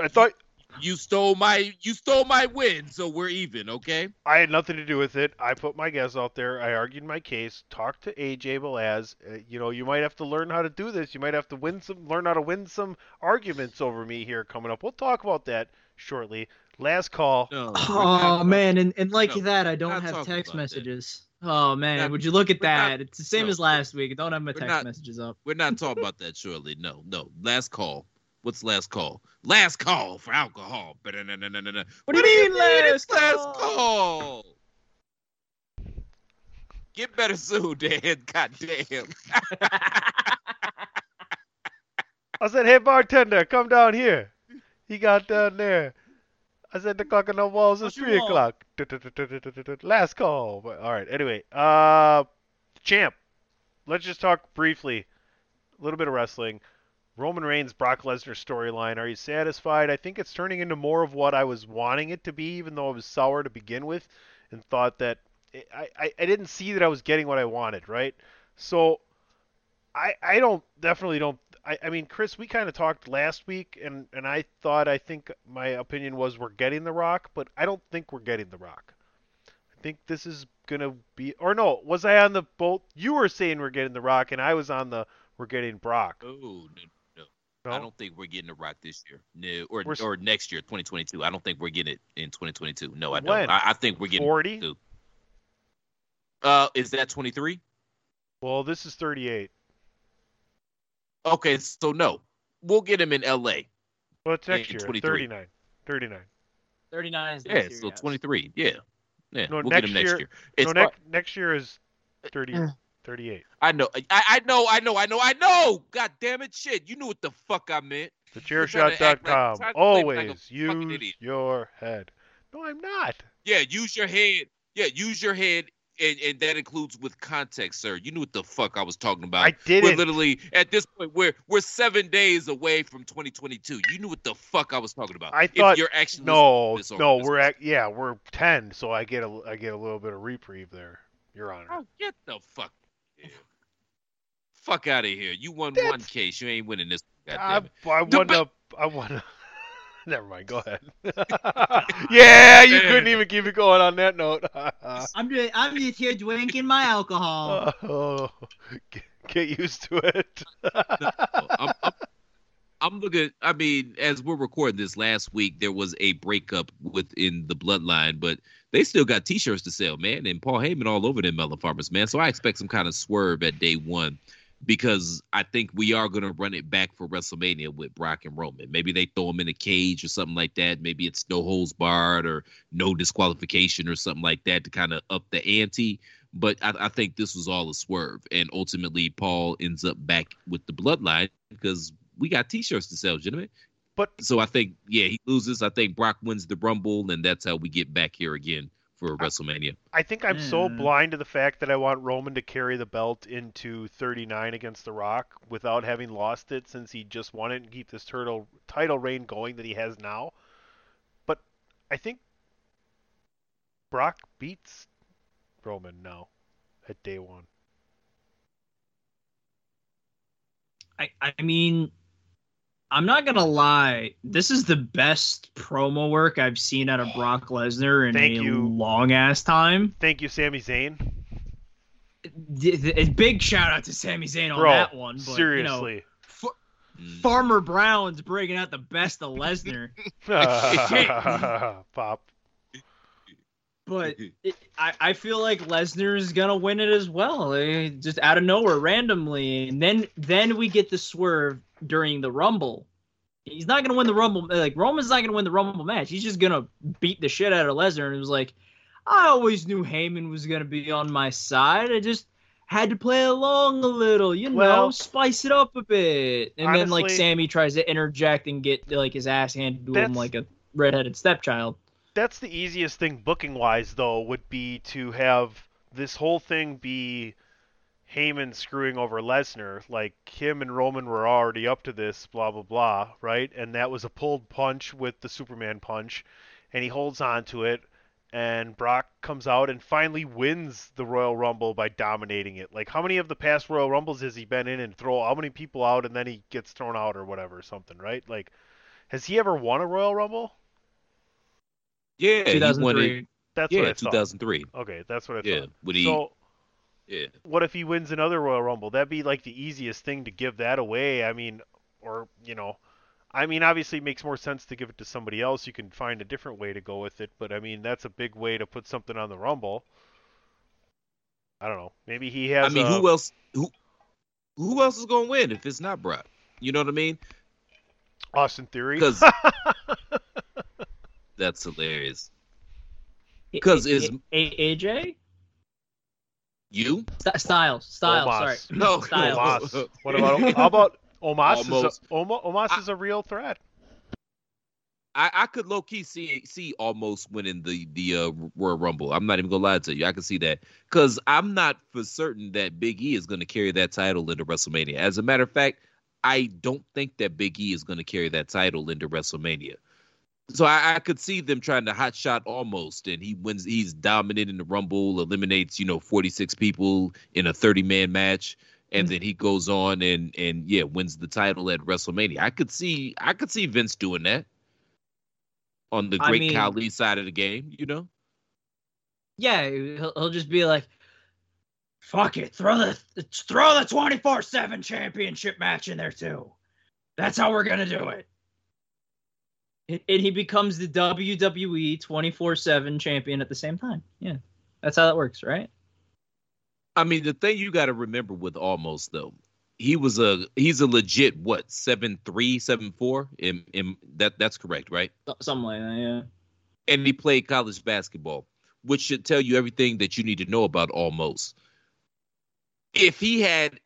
I thought You stole my you stole my win, so we're even, okay? I had nothing to do with it. I put my guess out there. I argued my case. Talked to AJ Belaz. Uh, you know, you might have to learn how to do this. You might have to win some, learn how to win some arguments over me here coming up. We'll talk about that shortly. Last call. Oh man, and, and like no, that, I don't not have text messages. that. Messages. Oh man, Not- would you look at we're not- that? it's the same no, as last week. Don't have my text not- messages up. We're not talking about that shortly. No, no. Last call. What's last call? Last call for alcohol. What do you mean, It's last last call? Get better soon, Dan. God damn. I said, "Hey bartender, come down here." He got down there. I said, "The clock on the walls is three o'clock." Last call. But, all right. Anyway, uh, champ. Let's just talk briefly. A little bit of wrestling. Roman Reigns, Brock Lesnar storyline. Are you satisfied? I think it's turning into more of what I was wanting it to be, even though it was sour to begin with, and thought that I, I, I didn't see that I was getting what I wanted, right? So I I don't definitely don't I, I mean Chris, we kind of talked last week and, and I thought I think my opinion was we're getting the rock, but I don't think we're getting the rock. I think this is gonna be or no, was I on the boat you were saying we're getting the rock and I was on the we're getting Brock. Oh, no, no. No? I don't think we're getting the rock this year. No, or We're or next year, 2022. I don't think we're getting it in 2022. No, I don't. When? I, I think we're getting 40? Uh, is that 23? Well, this is 38. Okay, so no, we'll get him in L.A. Well, it's In next year. 23. 39. 39. 39 is Yeah, this year, so yes. 23. Yeah, Yeah, No, we'll next get him next year. year. no, It's next, next year is 30, Uh. 38. I know, I, I know, I know, I know, I know. God damn it, shit! You knew what the fuck I meant. You're trying to act like- Thechairshot.com. trying to play like Always fucking use your head. No, I'm not. Yeah, use your head. Yeah, use your head, and, and that includes with context, sir. You knew what the fuck I was talking about. I didn't. We're literally at this point. We're we're seven days away from 2022. You knew what the fuck I was talking about. I If thought you're actually no, no, we're at yeah, we're ten, so I get a I get a little bit of reprieve there, Your Honor. Oh, get the fuck. Fuck out of here. You won one case. You ain't winning this. God I. I won a, I won a, Never mind. Go ahead. yeah, you couldn't even keep it going on that note. I'm just, I'm just here drinking my alcohol. oh, get, get used to it. I'm, I'm, I'm looking. I mean, as we're recording this last week, there was a breakup within the bloodline, but they still got T-shirts to sell, man. And Paul Heyman all over them Mellow Farmers, man. So I expect some kind of swerve at day one because I think we are going to run it back for WrestleMania with Brock and Roman. Maybe they throw him in a cage or something like that. Maybe it's no holds barred or no disqualification or something like that to kind of up the ante. But I, I think this was all a swerve, and ultimately Paul ends up back with the bloodline because we got T-shirts to sell, gentlemen. But so I think yeah, he loses. I think Brock wins the Rumble, and that's how we get back here again for WrestleMania. I think I'm so Mm. blind to the fact that I want Roman to carry the belt into 39 against The Rock without having lost it since he just won it and keep this turtle title reign going that he has now. But I think Brock beats Roman now at day one. I, I mean, I'm not gonna lie. This is the best promo work I've seen out of Brock Lesnar in Thank a you. long ass time. Thank you, Sami Zayn. D- d- A big shout out to Sami Zayn on Bro, that one. But, seriously. you know, F- Farmer Brown's breaking out the best of Lesnar. Pop. But it, I, I feel like Lesnar is gonna win it as well, eh, just out of nowhere, randomly, and then then we get the swerve during the Rumble. He's not gonna win the Rumble. Like Roman's not gonna win the Rumble match. He's just gonna beat the shit out of Lesnar. And it was like, I always knew Heyman was gonna be on my side. I just had to play along a little, you know, Well- spice it up a bit. And then like Sami tries to interject and get like his ass handed to him like a redheaded stepchild. That's the easiest thing booking wise, though, would be to have this whole thing be Heyman screwing over Lesnar. Like him and Roman were already up to this, blah blah blah, right? And that was a pulled punch with the Superman punch, and he holds on to it. And Brock comes out and finally wins the Royal Rumble by dominating it. Like how many of the past Royal Rumbles has he been in and throw how many people out and then he gets thrown out or whatever, or something, right? Like, has he ever won a Royal Rumble? Yeah, he won. That's yeah, what I thought. 2003. Okay, that's what I Yeah, thought. when he- so, Yeah. what if he wins another Royal Rumble? That'd be like the easiest thing to give that away. I mean, or you know, I mean, obviously it makes more sense to give it to somebody else. You can find a different way to go with it, but I mean, that's a big way to put something on the Rumble. I don't know. Maybe he has. I mean, a- who else? Who who else is gonna win if it's not Brock? You know what I mean? Austin Theory. Because that's hilarious. Because is AJ you? St- Styles Styles Omos. sorry No, Styles. Omos. What about how about Omos? Is Almost. a, Oma- Omos is a real threat. I, I could low key see see Omos winning the the uh, Royal Rumble. I'm not even gonna lie to you. I can see that because I'm not for certain that Big E is gonna carry that title into WrestleMania. As a matter of fact, I don't think that Big E is gonna carry that title into WrestleMania. So I, I could see them trying to hot shot Omos, and he wins. He's dominant in the Rumble, eliminates you know 46 people in a 30 man match, and mm. then he goes on and and yeah wins the title at WrestleMania. I could see I could see Vince doing that on the I great mean- Khali side of the game, you know. Yeah, he'll, he'll just be like, "Fuck it, throw the throw the twenty four seven championship match in there too. That's how we're gonna do it." And, he becomes the WWE twenty four seven champion at the same time. Yeah, that's how that works, right? I mean, the thing you got to remember with Omos though, he was a he's a legit what seven three seven four. In, in that that's correct, right? Something like that. Yeah. And he played college basketball. which should tell you everything that you need to know about Omos. If he had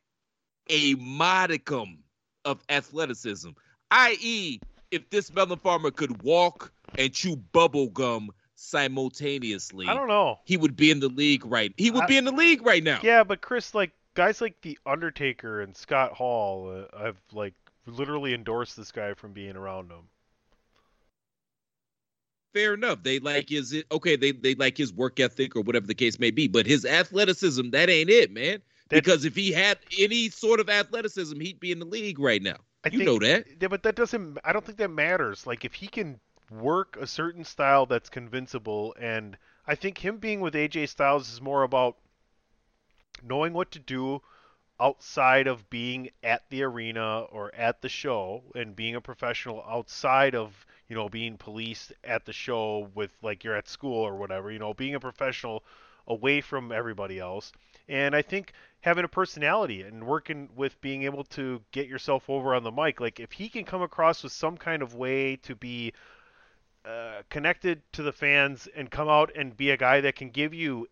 a modicum of athleticism, i.e., if this melon farmer could walk and chew bubble gum simultaneously, I don't know. he would be in the league right. He would I- be in the league right now. Yeah, but Chris, like guys like the Undertaker and Scott Hall, uh, have like literally endorsed this guy from being around him. fair enough. They like his okay. They they like his work ethic or whatever the case may be. But his athleticism, that ain't it, man. Because if he had any sort of athleticism, he'd be in the league right now. I you think, know that. Yeah, but that doesn't. I don't think that matters. Like if he can work a certain style that's convincible, and I think him being with AJ Styles is more about knowing what to do outside of being at the arena or at the show and being a professional outside of you know being policed at the show with like you're at school or whatever you know being a professional away from everybody else and i think having a personality and working with being able to get yourself over on the mic like if he can come across with some kind of way to be uh, connected to the fans and come out and be a guy that can give you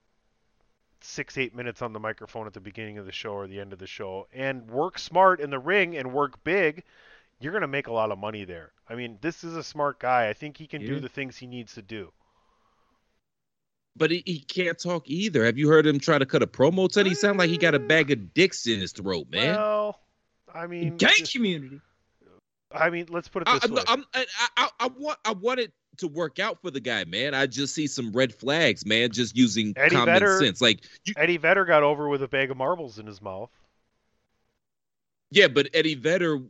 six eight minutes on the microphone at the beginning of the show or the end of the show and work smart in the ring and work big you're going to make a lot of money there. I mean this is a smart guy. I think he can do the things he needs to do But he, he can't talk either. Have you heard him try to cut a promo? Tell he sound like he got a mm. bag of dicks in his throat, man. well i mean Gang community. i mean let's put it I, this way I'm, I, I, I want I want it to work out for the guy, man. I just see some red flags, man. Just using Eddie common Vedder, sense, like you, Eddie Vedder got over with a bag of marbles in his mouth. yeah. But Eddie Vedder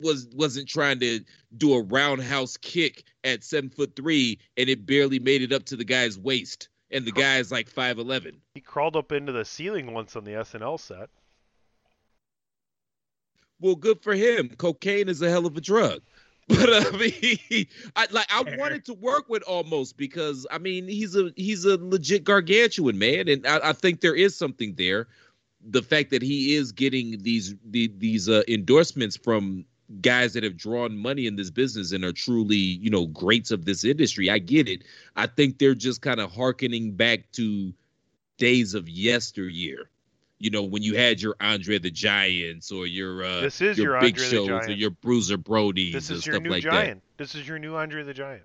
was wasn't trying to do a roundhouse kick at seven foot three, and it barely made it up to the guy's waist, and the guy's like five eleven. He crawled up into the ceiling once on the SNL set. Well, good for him. Cocaine is a hell of a drug. But I mean, I like I wanted to work with Omos because I mean he's a he's a legit gargantuan man, and I, I think there is something there. The fact that he is getting these the, these uh, endorsements from guys that have drawn money in this business and are truly you know greats of this industry, I get it. I think they're just kind of harkening back to days of yesteryear. You know, when you had your Andre the Giants or your uh, This is your your Big Andre Shows or your Bruiser Brody This and is your stuff new like that. giant. This is your new Andre the Giant.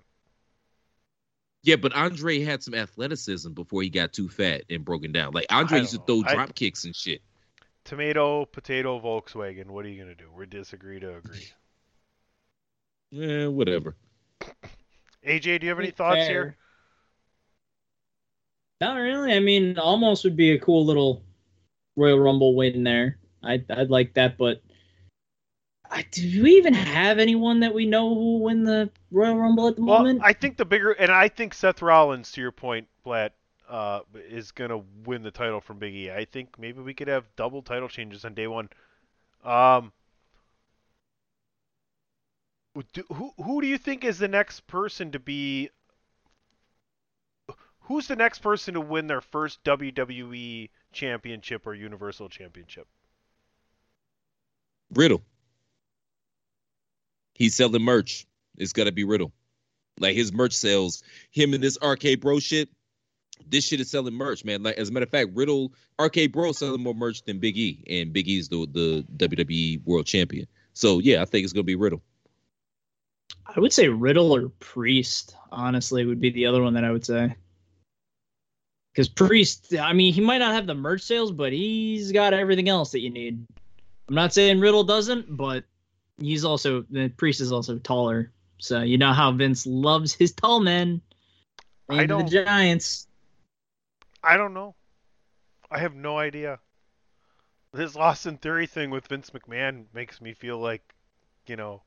Yeah, but Andre had some athleticism before he got too fat and broken down. Like Andre used to throw know. I- drop kicks and shit. Tomato, potato, Volkswagen. What are you gonna do? We're disagree to agree. Yeah, whatever. AJ, do you have any thoughts Fair. here? Not really. I mean, Omos would be a cool little Royal Rumble win there. I'd I'd like that, but I, do we even have anyone that we know who will win the Royal Rumble at the Well, moment? I think the bigger, and I think Seth Rollins, to your point, Platt, uh, is gonna win the title from Big E. I think maybe we could have double title changes on day one. Um, do, who who do you think is the next person to be? Who's the next person to win their first WWE Championship or Universal Championship? Riddle. He's selling merch. It's gotta be Riddle. Like his merch sales, him and this arcade bro shit. This shit is selling merch, man. Like as a matter of fact, Riddle arcade bro selling more merch than Big E, and Big E's the the WWE World Champion. So yeah, I think it's gonna be Riddle. I would say Riddle or Priest. Honestly, would be the other one that I would say. Because Priest, I mean, he might not have the merch sales, but he's got everything else that you need. I'm not saying Riddle doesn't, but he's also the Priest is also taller. So you know how Vince loves his tall men. I And the don't- Giants. I don't know. I have no idea. This Austin Theory thing with Vince McMahon makes me feel like, you know,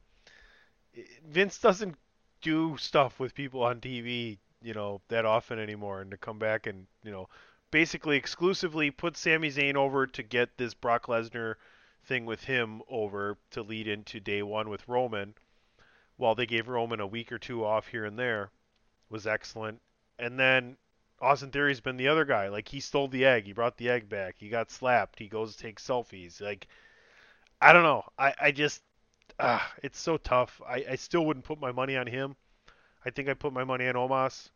Vince doesn't do stuff with people on TV, you know, that often anymore. And to come back and, you know, basically exclusively put Sami Zayn over to get this Brock Lesnar thing with him over to lead into day one with Roman, while they gave Roman a week or two off here and there, was excellent. And then Austin Theory's been the other guy. Like he stole the egg. He brought the egg back. He got slapped. He goes to take selfies. Like I don't know. I I just ah, it's so tough. I I still wouldn't put my money on him. I think I put my money on Omos.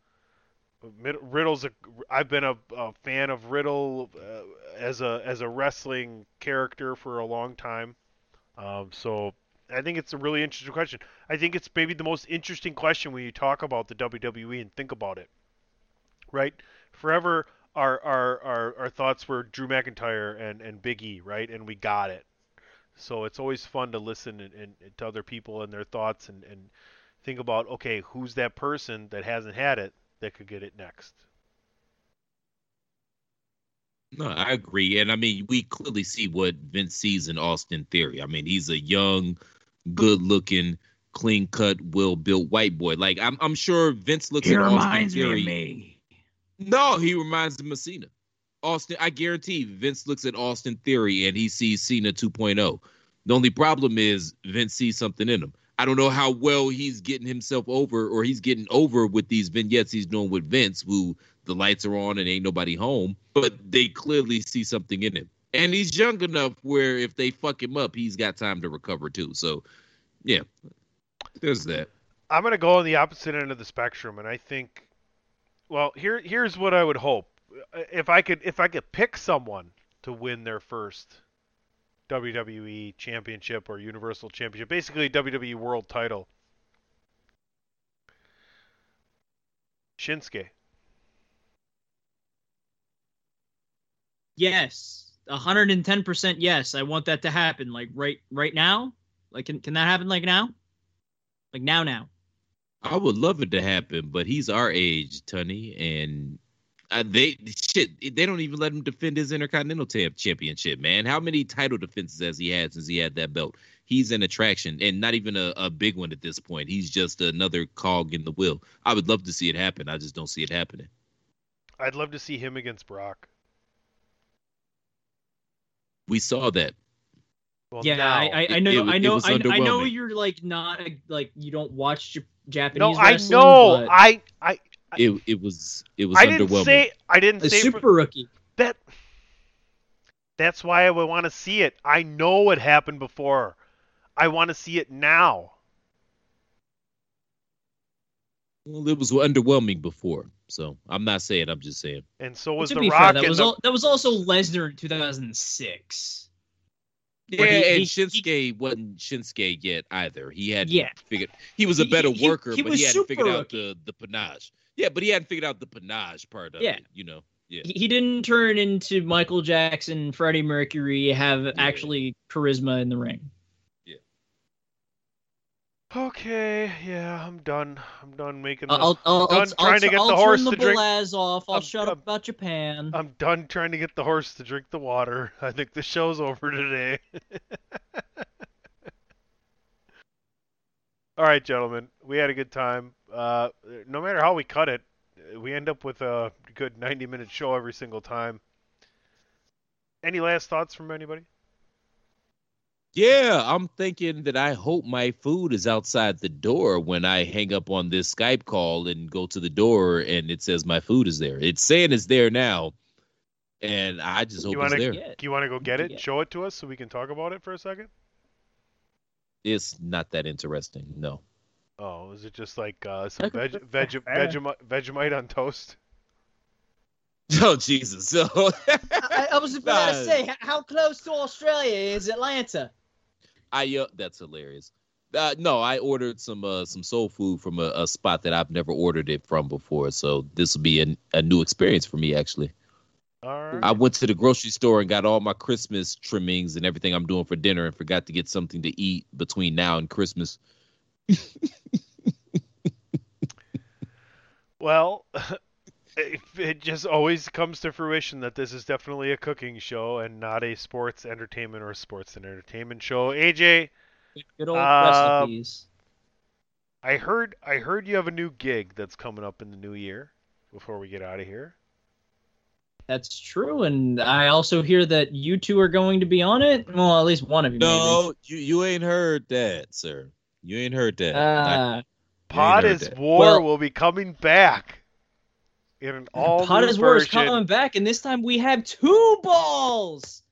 Riddle's a. I've been a, a fan of Riddle uh, as a as a wrestling character for a long time. Um, so I think it's a really interesting question. I think it's maybe the most interesting question when you talk about the WWE and think about it. Right? Forever, our our our, our thoughts were Drew McIntyre and and Big E, right? And we got it. So it's always fun to listen and, and, to other people and their thoughts and, and think about okay, who's that person that hasn't had it that could get it next? No, I agree. And I mean, we clearly see what Vince sees in Austin Theory. I mean, he's a young, good looking, clean cut, well built white boy. Like I'm I'm sure Vince looks He at Austin reminds me of Theory. No, he reminds him of Cena. Austin, I guarantee Vince looks at Austin Theory and he sees Cena 2.0. The only problem is Vince sees something in him. I don't know how well he's getting himself over or he's getting over with these vignettes he's doing with Vince, who the lights are on and ain't nobody home, but they clearly see something in him. And he's young enough where if they fuck him up, he's got time to recover too. So, yeah, there's that. I'm gonna go on the opposite end of the spectrum, and I think, well, here here's what I would hope. If I could if I could pick someone to win their first WWE Championship or Universal Championship, basically WWE World Title, Shinsuke. Yes, hundred and ten percent. Yes, I want that to happen. Like right, right now. Like, can can that happen? Like now? Like now, now. I would love it to happen, but he's our age, Tunny, and uh, they shit. They don't even let him defend his Intercontinental Champ Championship, man. How many title defenses has he had since he had that belt? He's an attraction, and not even a, a big one at this point. He's just another cog in the wheel. I would love to see it happen. I just don't see it happening. I'd love to see him against Brock. We saw that. Well, yeah, now- I, I, I It- know, it- I know, I, I know you're like not like you don't watch J- Japanese. No, I know. but I I It it was it was I didn't say I didn't a say super for- rookie. that. That's why I would want to see it. I know what happened before. I want to see it now. Well, it was underwhelming before, so I'm not saying. I'm just saying. And so was the Rock. fair, that was the- al- that was also Lesnar in 2006. Yeah, he- and he- Shinsuke wasn't Shinsuke yet either. He hadn't Yeah. figured he was a better he- he- worker, he but he hadn't figured out the the panache. Yeah, but he hadn't figured out the panache part of Yeah. it. You know. Yeah. He, he didn't turn into Michael Jackson, Freddie Mercury, have actually charisma in the ring. Okay, yeah, I'm done. I'm done making. The, I'll, I'll, done I'll, trying I'll, to get I'll the horse turn to the drink. Belaz off. I'll I'm- shut up about Japan. I'm done trying to get the horse to drink the water. I think the show's over today. All right, gentlemen, we had a good time. Uh, no matter how we cut it, we end up with a good 90-minute show every single time. Any last thoughts from anybody? Yeah, I'm thinking that I hope my food is outside the door when I hang up on this Skype call and go to the door and it says my food is there. It's saying it's there now, and I just hope you it's want to? there. Do you want to go get it? and Show it to us so we can talk about it for a second. It's not that interesting. No. Oh, is it just like uh, some Okay, veg, veg. Vegemite, Vegemite on toast? Oh Jesus! So I, I was about to say, how close to Australia is Atlanta? I uh, that's hilarious. Uh, no, I ordered some uh, some soul food from a, a spot that I've never ordered it from before, so this will be a, a new experience for me. Actually, All right. I went to the grocery store and got all my Christmas trimmings and everything I'm doing for dinner, and forgot to get something to eat between now and Christmas. Well, it, it just always comes to fruition that this is definitely a cooking show and not a sports entertainment or sports and entertainment show. AJ, Good old Uh, recipes. I heard I heard you have a new gig that's coming up in the new year. Before we get out of here, That's true, and I also hear that you two are going to be on it. Well, at least one of you. No, you you ain't heard that, sir. You ain't heard that. maybe. Uh, Pod is that. War Well- will be coming back in an all Pot is War is coming back, and this time we have two balls.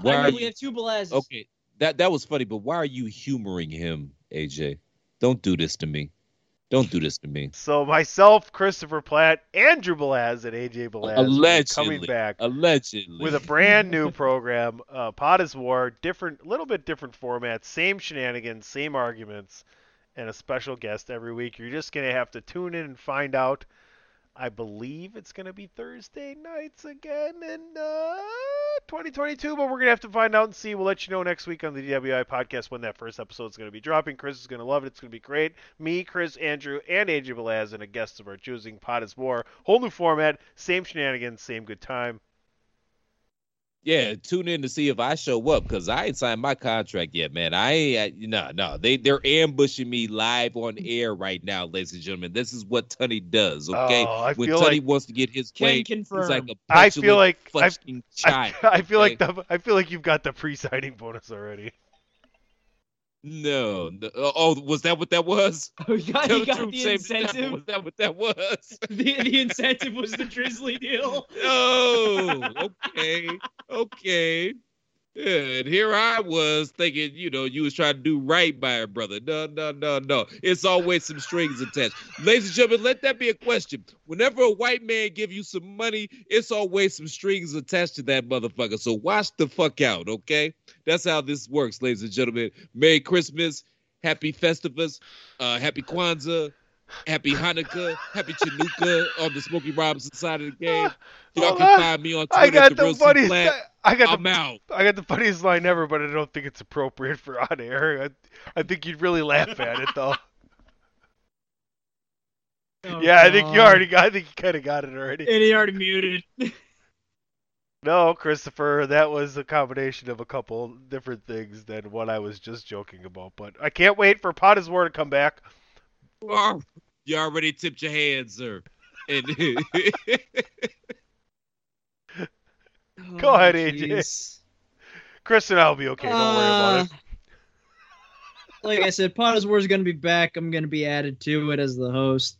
Why I are mean, we have two balazes. Okay, that that was funny, but why are you humoring him, AJ? Don't do this to me. Don't do this to me. So myself, Christopher Platt, Andrew Belaz, and AJ Belaz Allegedly. coming back Allegedly. with a brand new program. Uh, Pot is War, different, little bit different format, same shenanigans, same arguments, and a special guest every week. You're just gonna have to tune in and find out. I believe it's gonna be Thursday nights again in uh, 2022, but we're gonna have to find out and see. We'll let you know next week on the DWI podcast when that first episode is gonna be dropping. Chris is gonna love it. It's gonna be great. Me, Chris, Andrew, and AJ Belaz, and a guest of our choosing. Pot is War, whole new format, same shenanigans, same good time. Yeah, tune in to see if I show up because I ain't signed my contract yet, man. I ain't, I- no, no. They they're ambushing me live on air right now, ladies and gentlemen. This is what Tunny does, okay? Oh, I when feel Tunny like- wants to get his way, he's like a I feel like I, fucking I, child. I feel like the I feel like you've got the pre-signing bonus already. No, no. Uh, oh, was that what that was? Oh, you got, you the got the the incentive. Was that what that was? The, the incentive was the Drizly deal. Oh, okay, okay. Yeah, and here I was thinking, you know, you was trying to do right by a brother. No, no, no, no. It's always some strings attached. Ladies and gentlemen, let that be a question. Whenever a white man give you some money, it's always some strings attached to that motherfucker. So watch the fuck out, okay? That's how this works, ladies and gentlemen. Merry Christmas, Happy Festivus, uh, Happy Kwanzaa, Happy Hanukkah, Happy Chanukah on the Smokey Robinson side of the game. Y'all Hold can on. find me on I Twitter got at the the Real funniest. Platt. I got I'm the, out. I got the funniest line ever, but I don't think it's appropriate for on air. I, I think you'd really laugh at it though. Oh, yeah, I think you already got. I think you kind of got it already. And he already muted. No, Christopher, that was a combination of a couple different things than what I was just joking about. But I can't wait for Pot is War to come back. Oh, you already tipped your hand, sir. And Go Oh, ahead, AJ. jeez. Chris and I'll be okay. Don't worry about it. Uh, Like I said, Potter's War is going to be back. I'm going to be added to it as the host.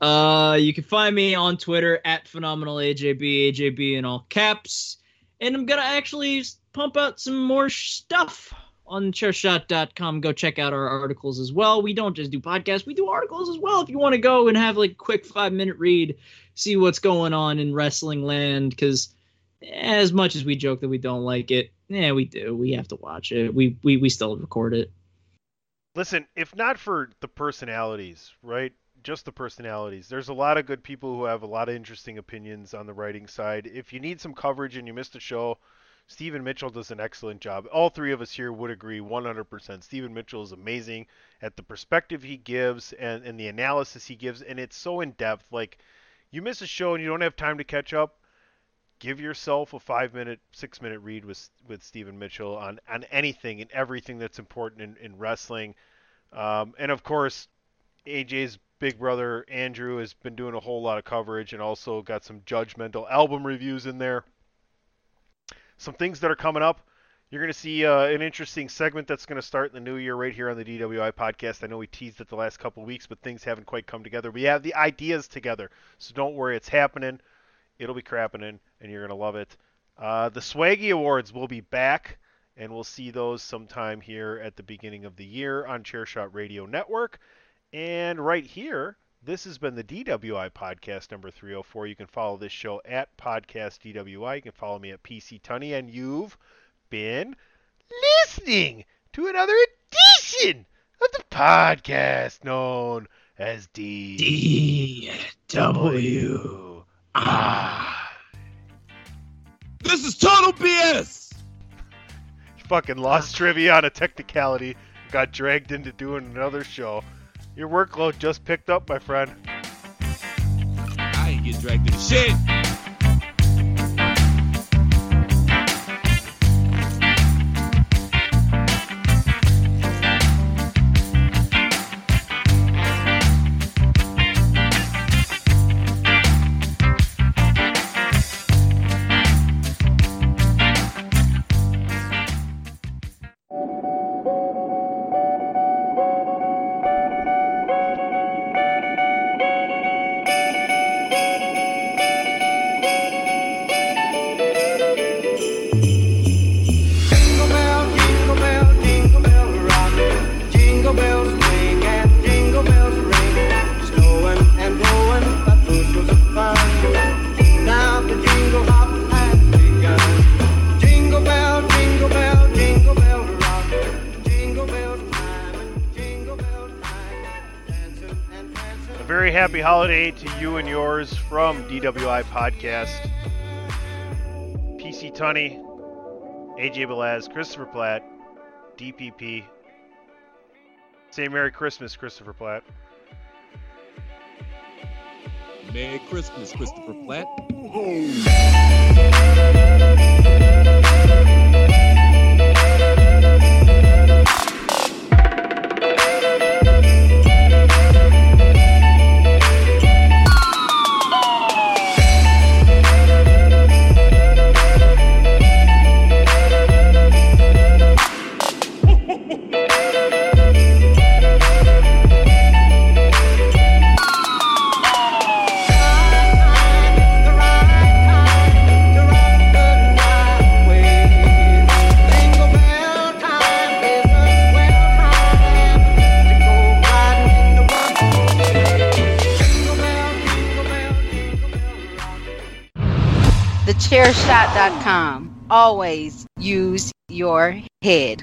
Uh, you can find me on Twitter at phenomenal AJB, AJB in all caps. And I'm going to actually pump out some more stuff on chairshot.com. Go check out our articles as well. We don't just do podcasts, we do articles as well. If you want to go and have like a quick five minute read, see what's going on in wrestling land, because as much as we joke that we don't like it, yeah, we do. We have to watch it. We we, we still record it. Listen, if not for the personalities, right? Just the personalities. There's a lot of good people who have a lot of interesting opinions on the writing side. If you need some coverage and you missed a show, Stephen Mitchell does an excellent job. All three of us here would agree 100%. Stephen Mitchell is amazing at the perspective he gives and, and the analysis he gives, and it's so in depth. Like, you miss a show and you don't have time to catch up, give yourself a five minute, six minute read with with Stephen Mitchell on on anything and everything that's important in, in wrestling. Um, and of course, AJ's big brother Andrew has been doing a whole lot of coverage and also got some judgmental album reviews in there. Some things that are coming up. You're going to see uh, an interesting segment that's going to start in the new year right here on the DWI podcast. I know we teased it the last couple weeks, but things haven't quite come together. We have the ideas together, so don't worry, it's happening. It'll be crapping, in, and you're going to love it. Uh, the Swaggy Awards will be back, and we'll see those sometime here at the beginning of the year on Chairshot Radio Network. And right here, this has been the DWI podcast number 304. You can follow this show at Podcast DWI. You can follow me at PC Tony, and you've been listening to another edition of the podcast known as D W this is total BS. fucking lost trivia on a technicality, got dragged into doing another show. Your workload just picked up, my friend. I ain't get dragged into shit. Holiday to you and yours from DWI Podcast. PC Tony, AJ Belaz, Christopher Platt, DPP. Say Merry Christmas, Christopher Platt. Merry Christmas, Christopher Platt. Always use your head.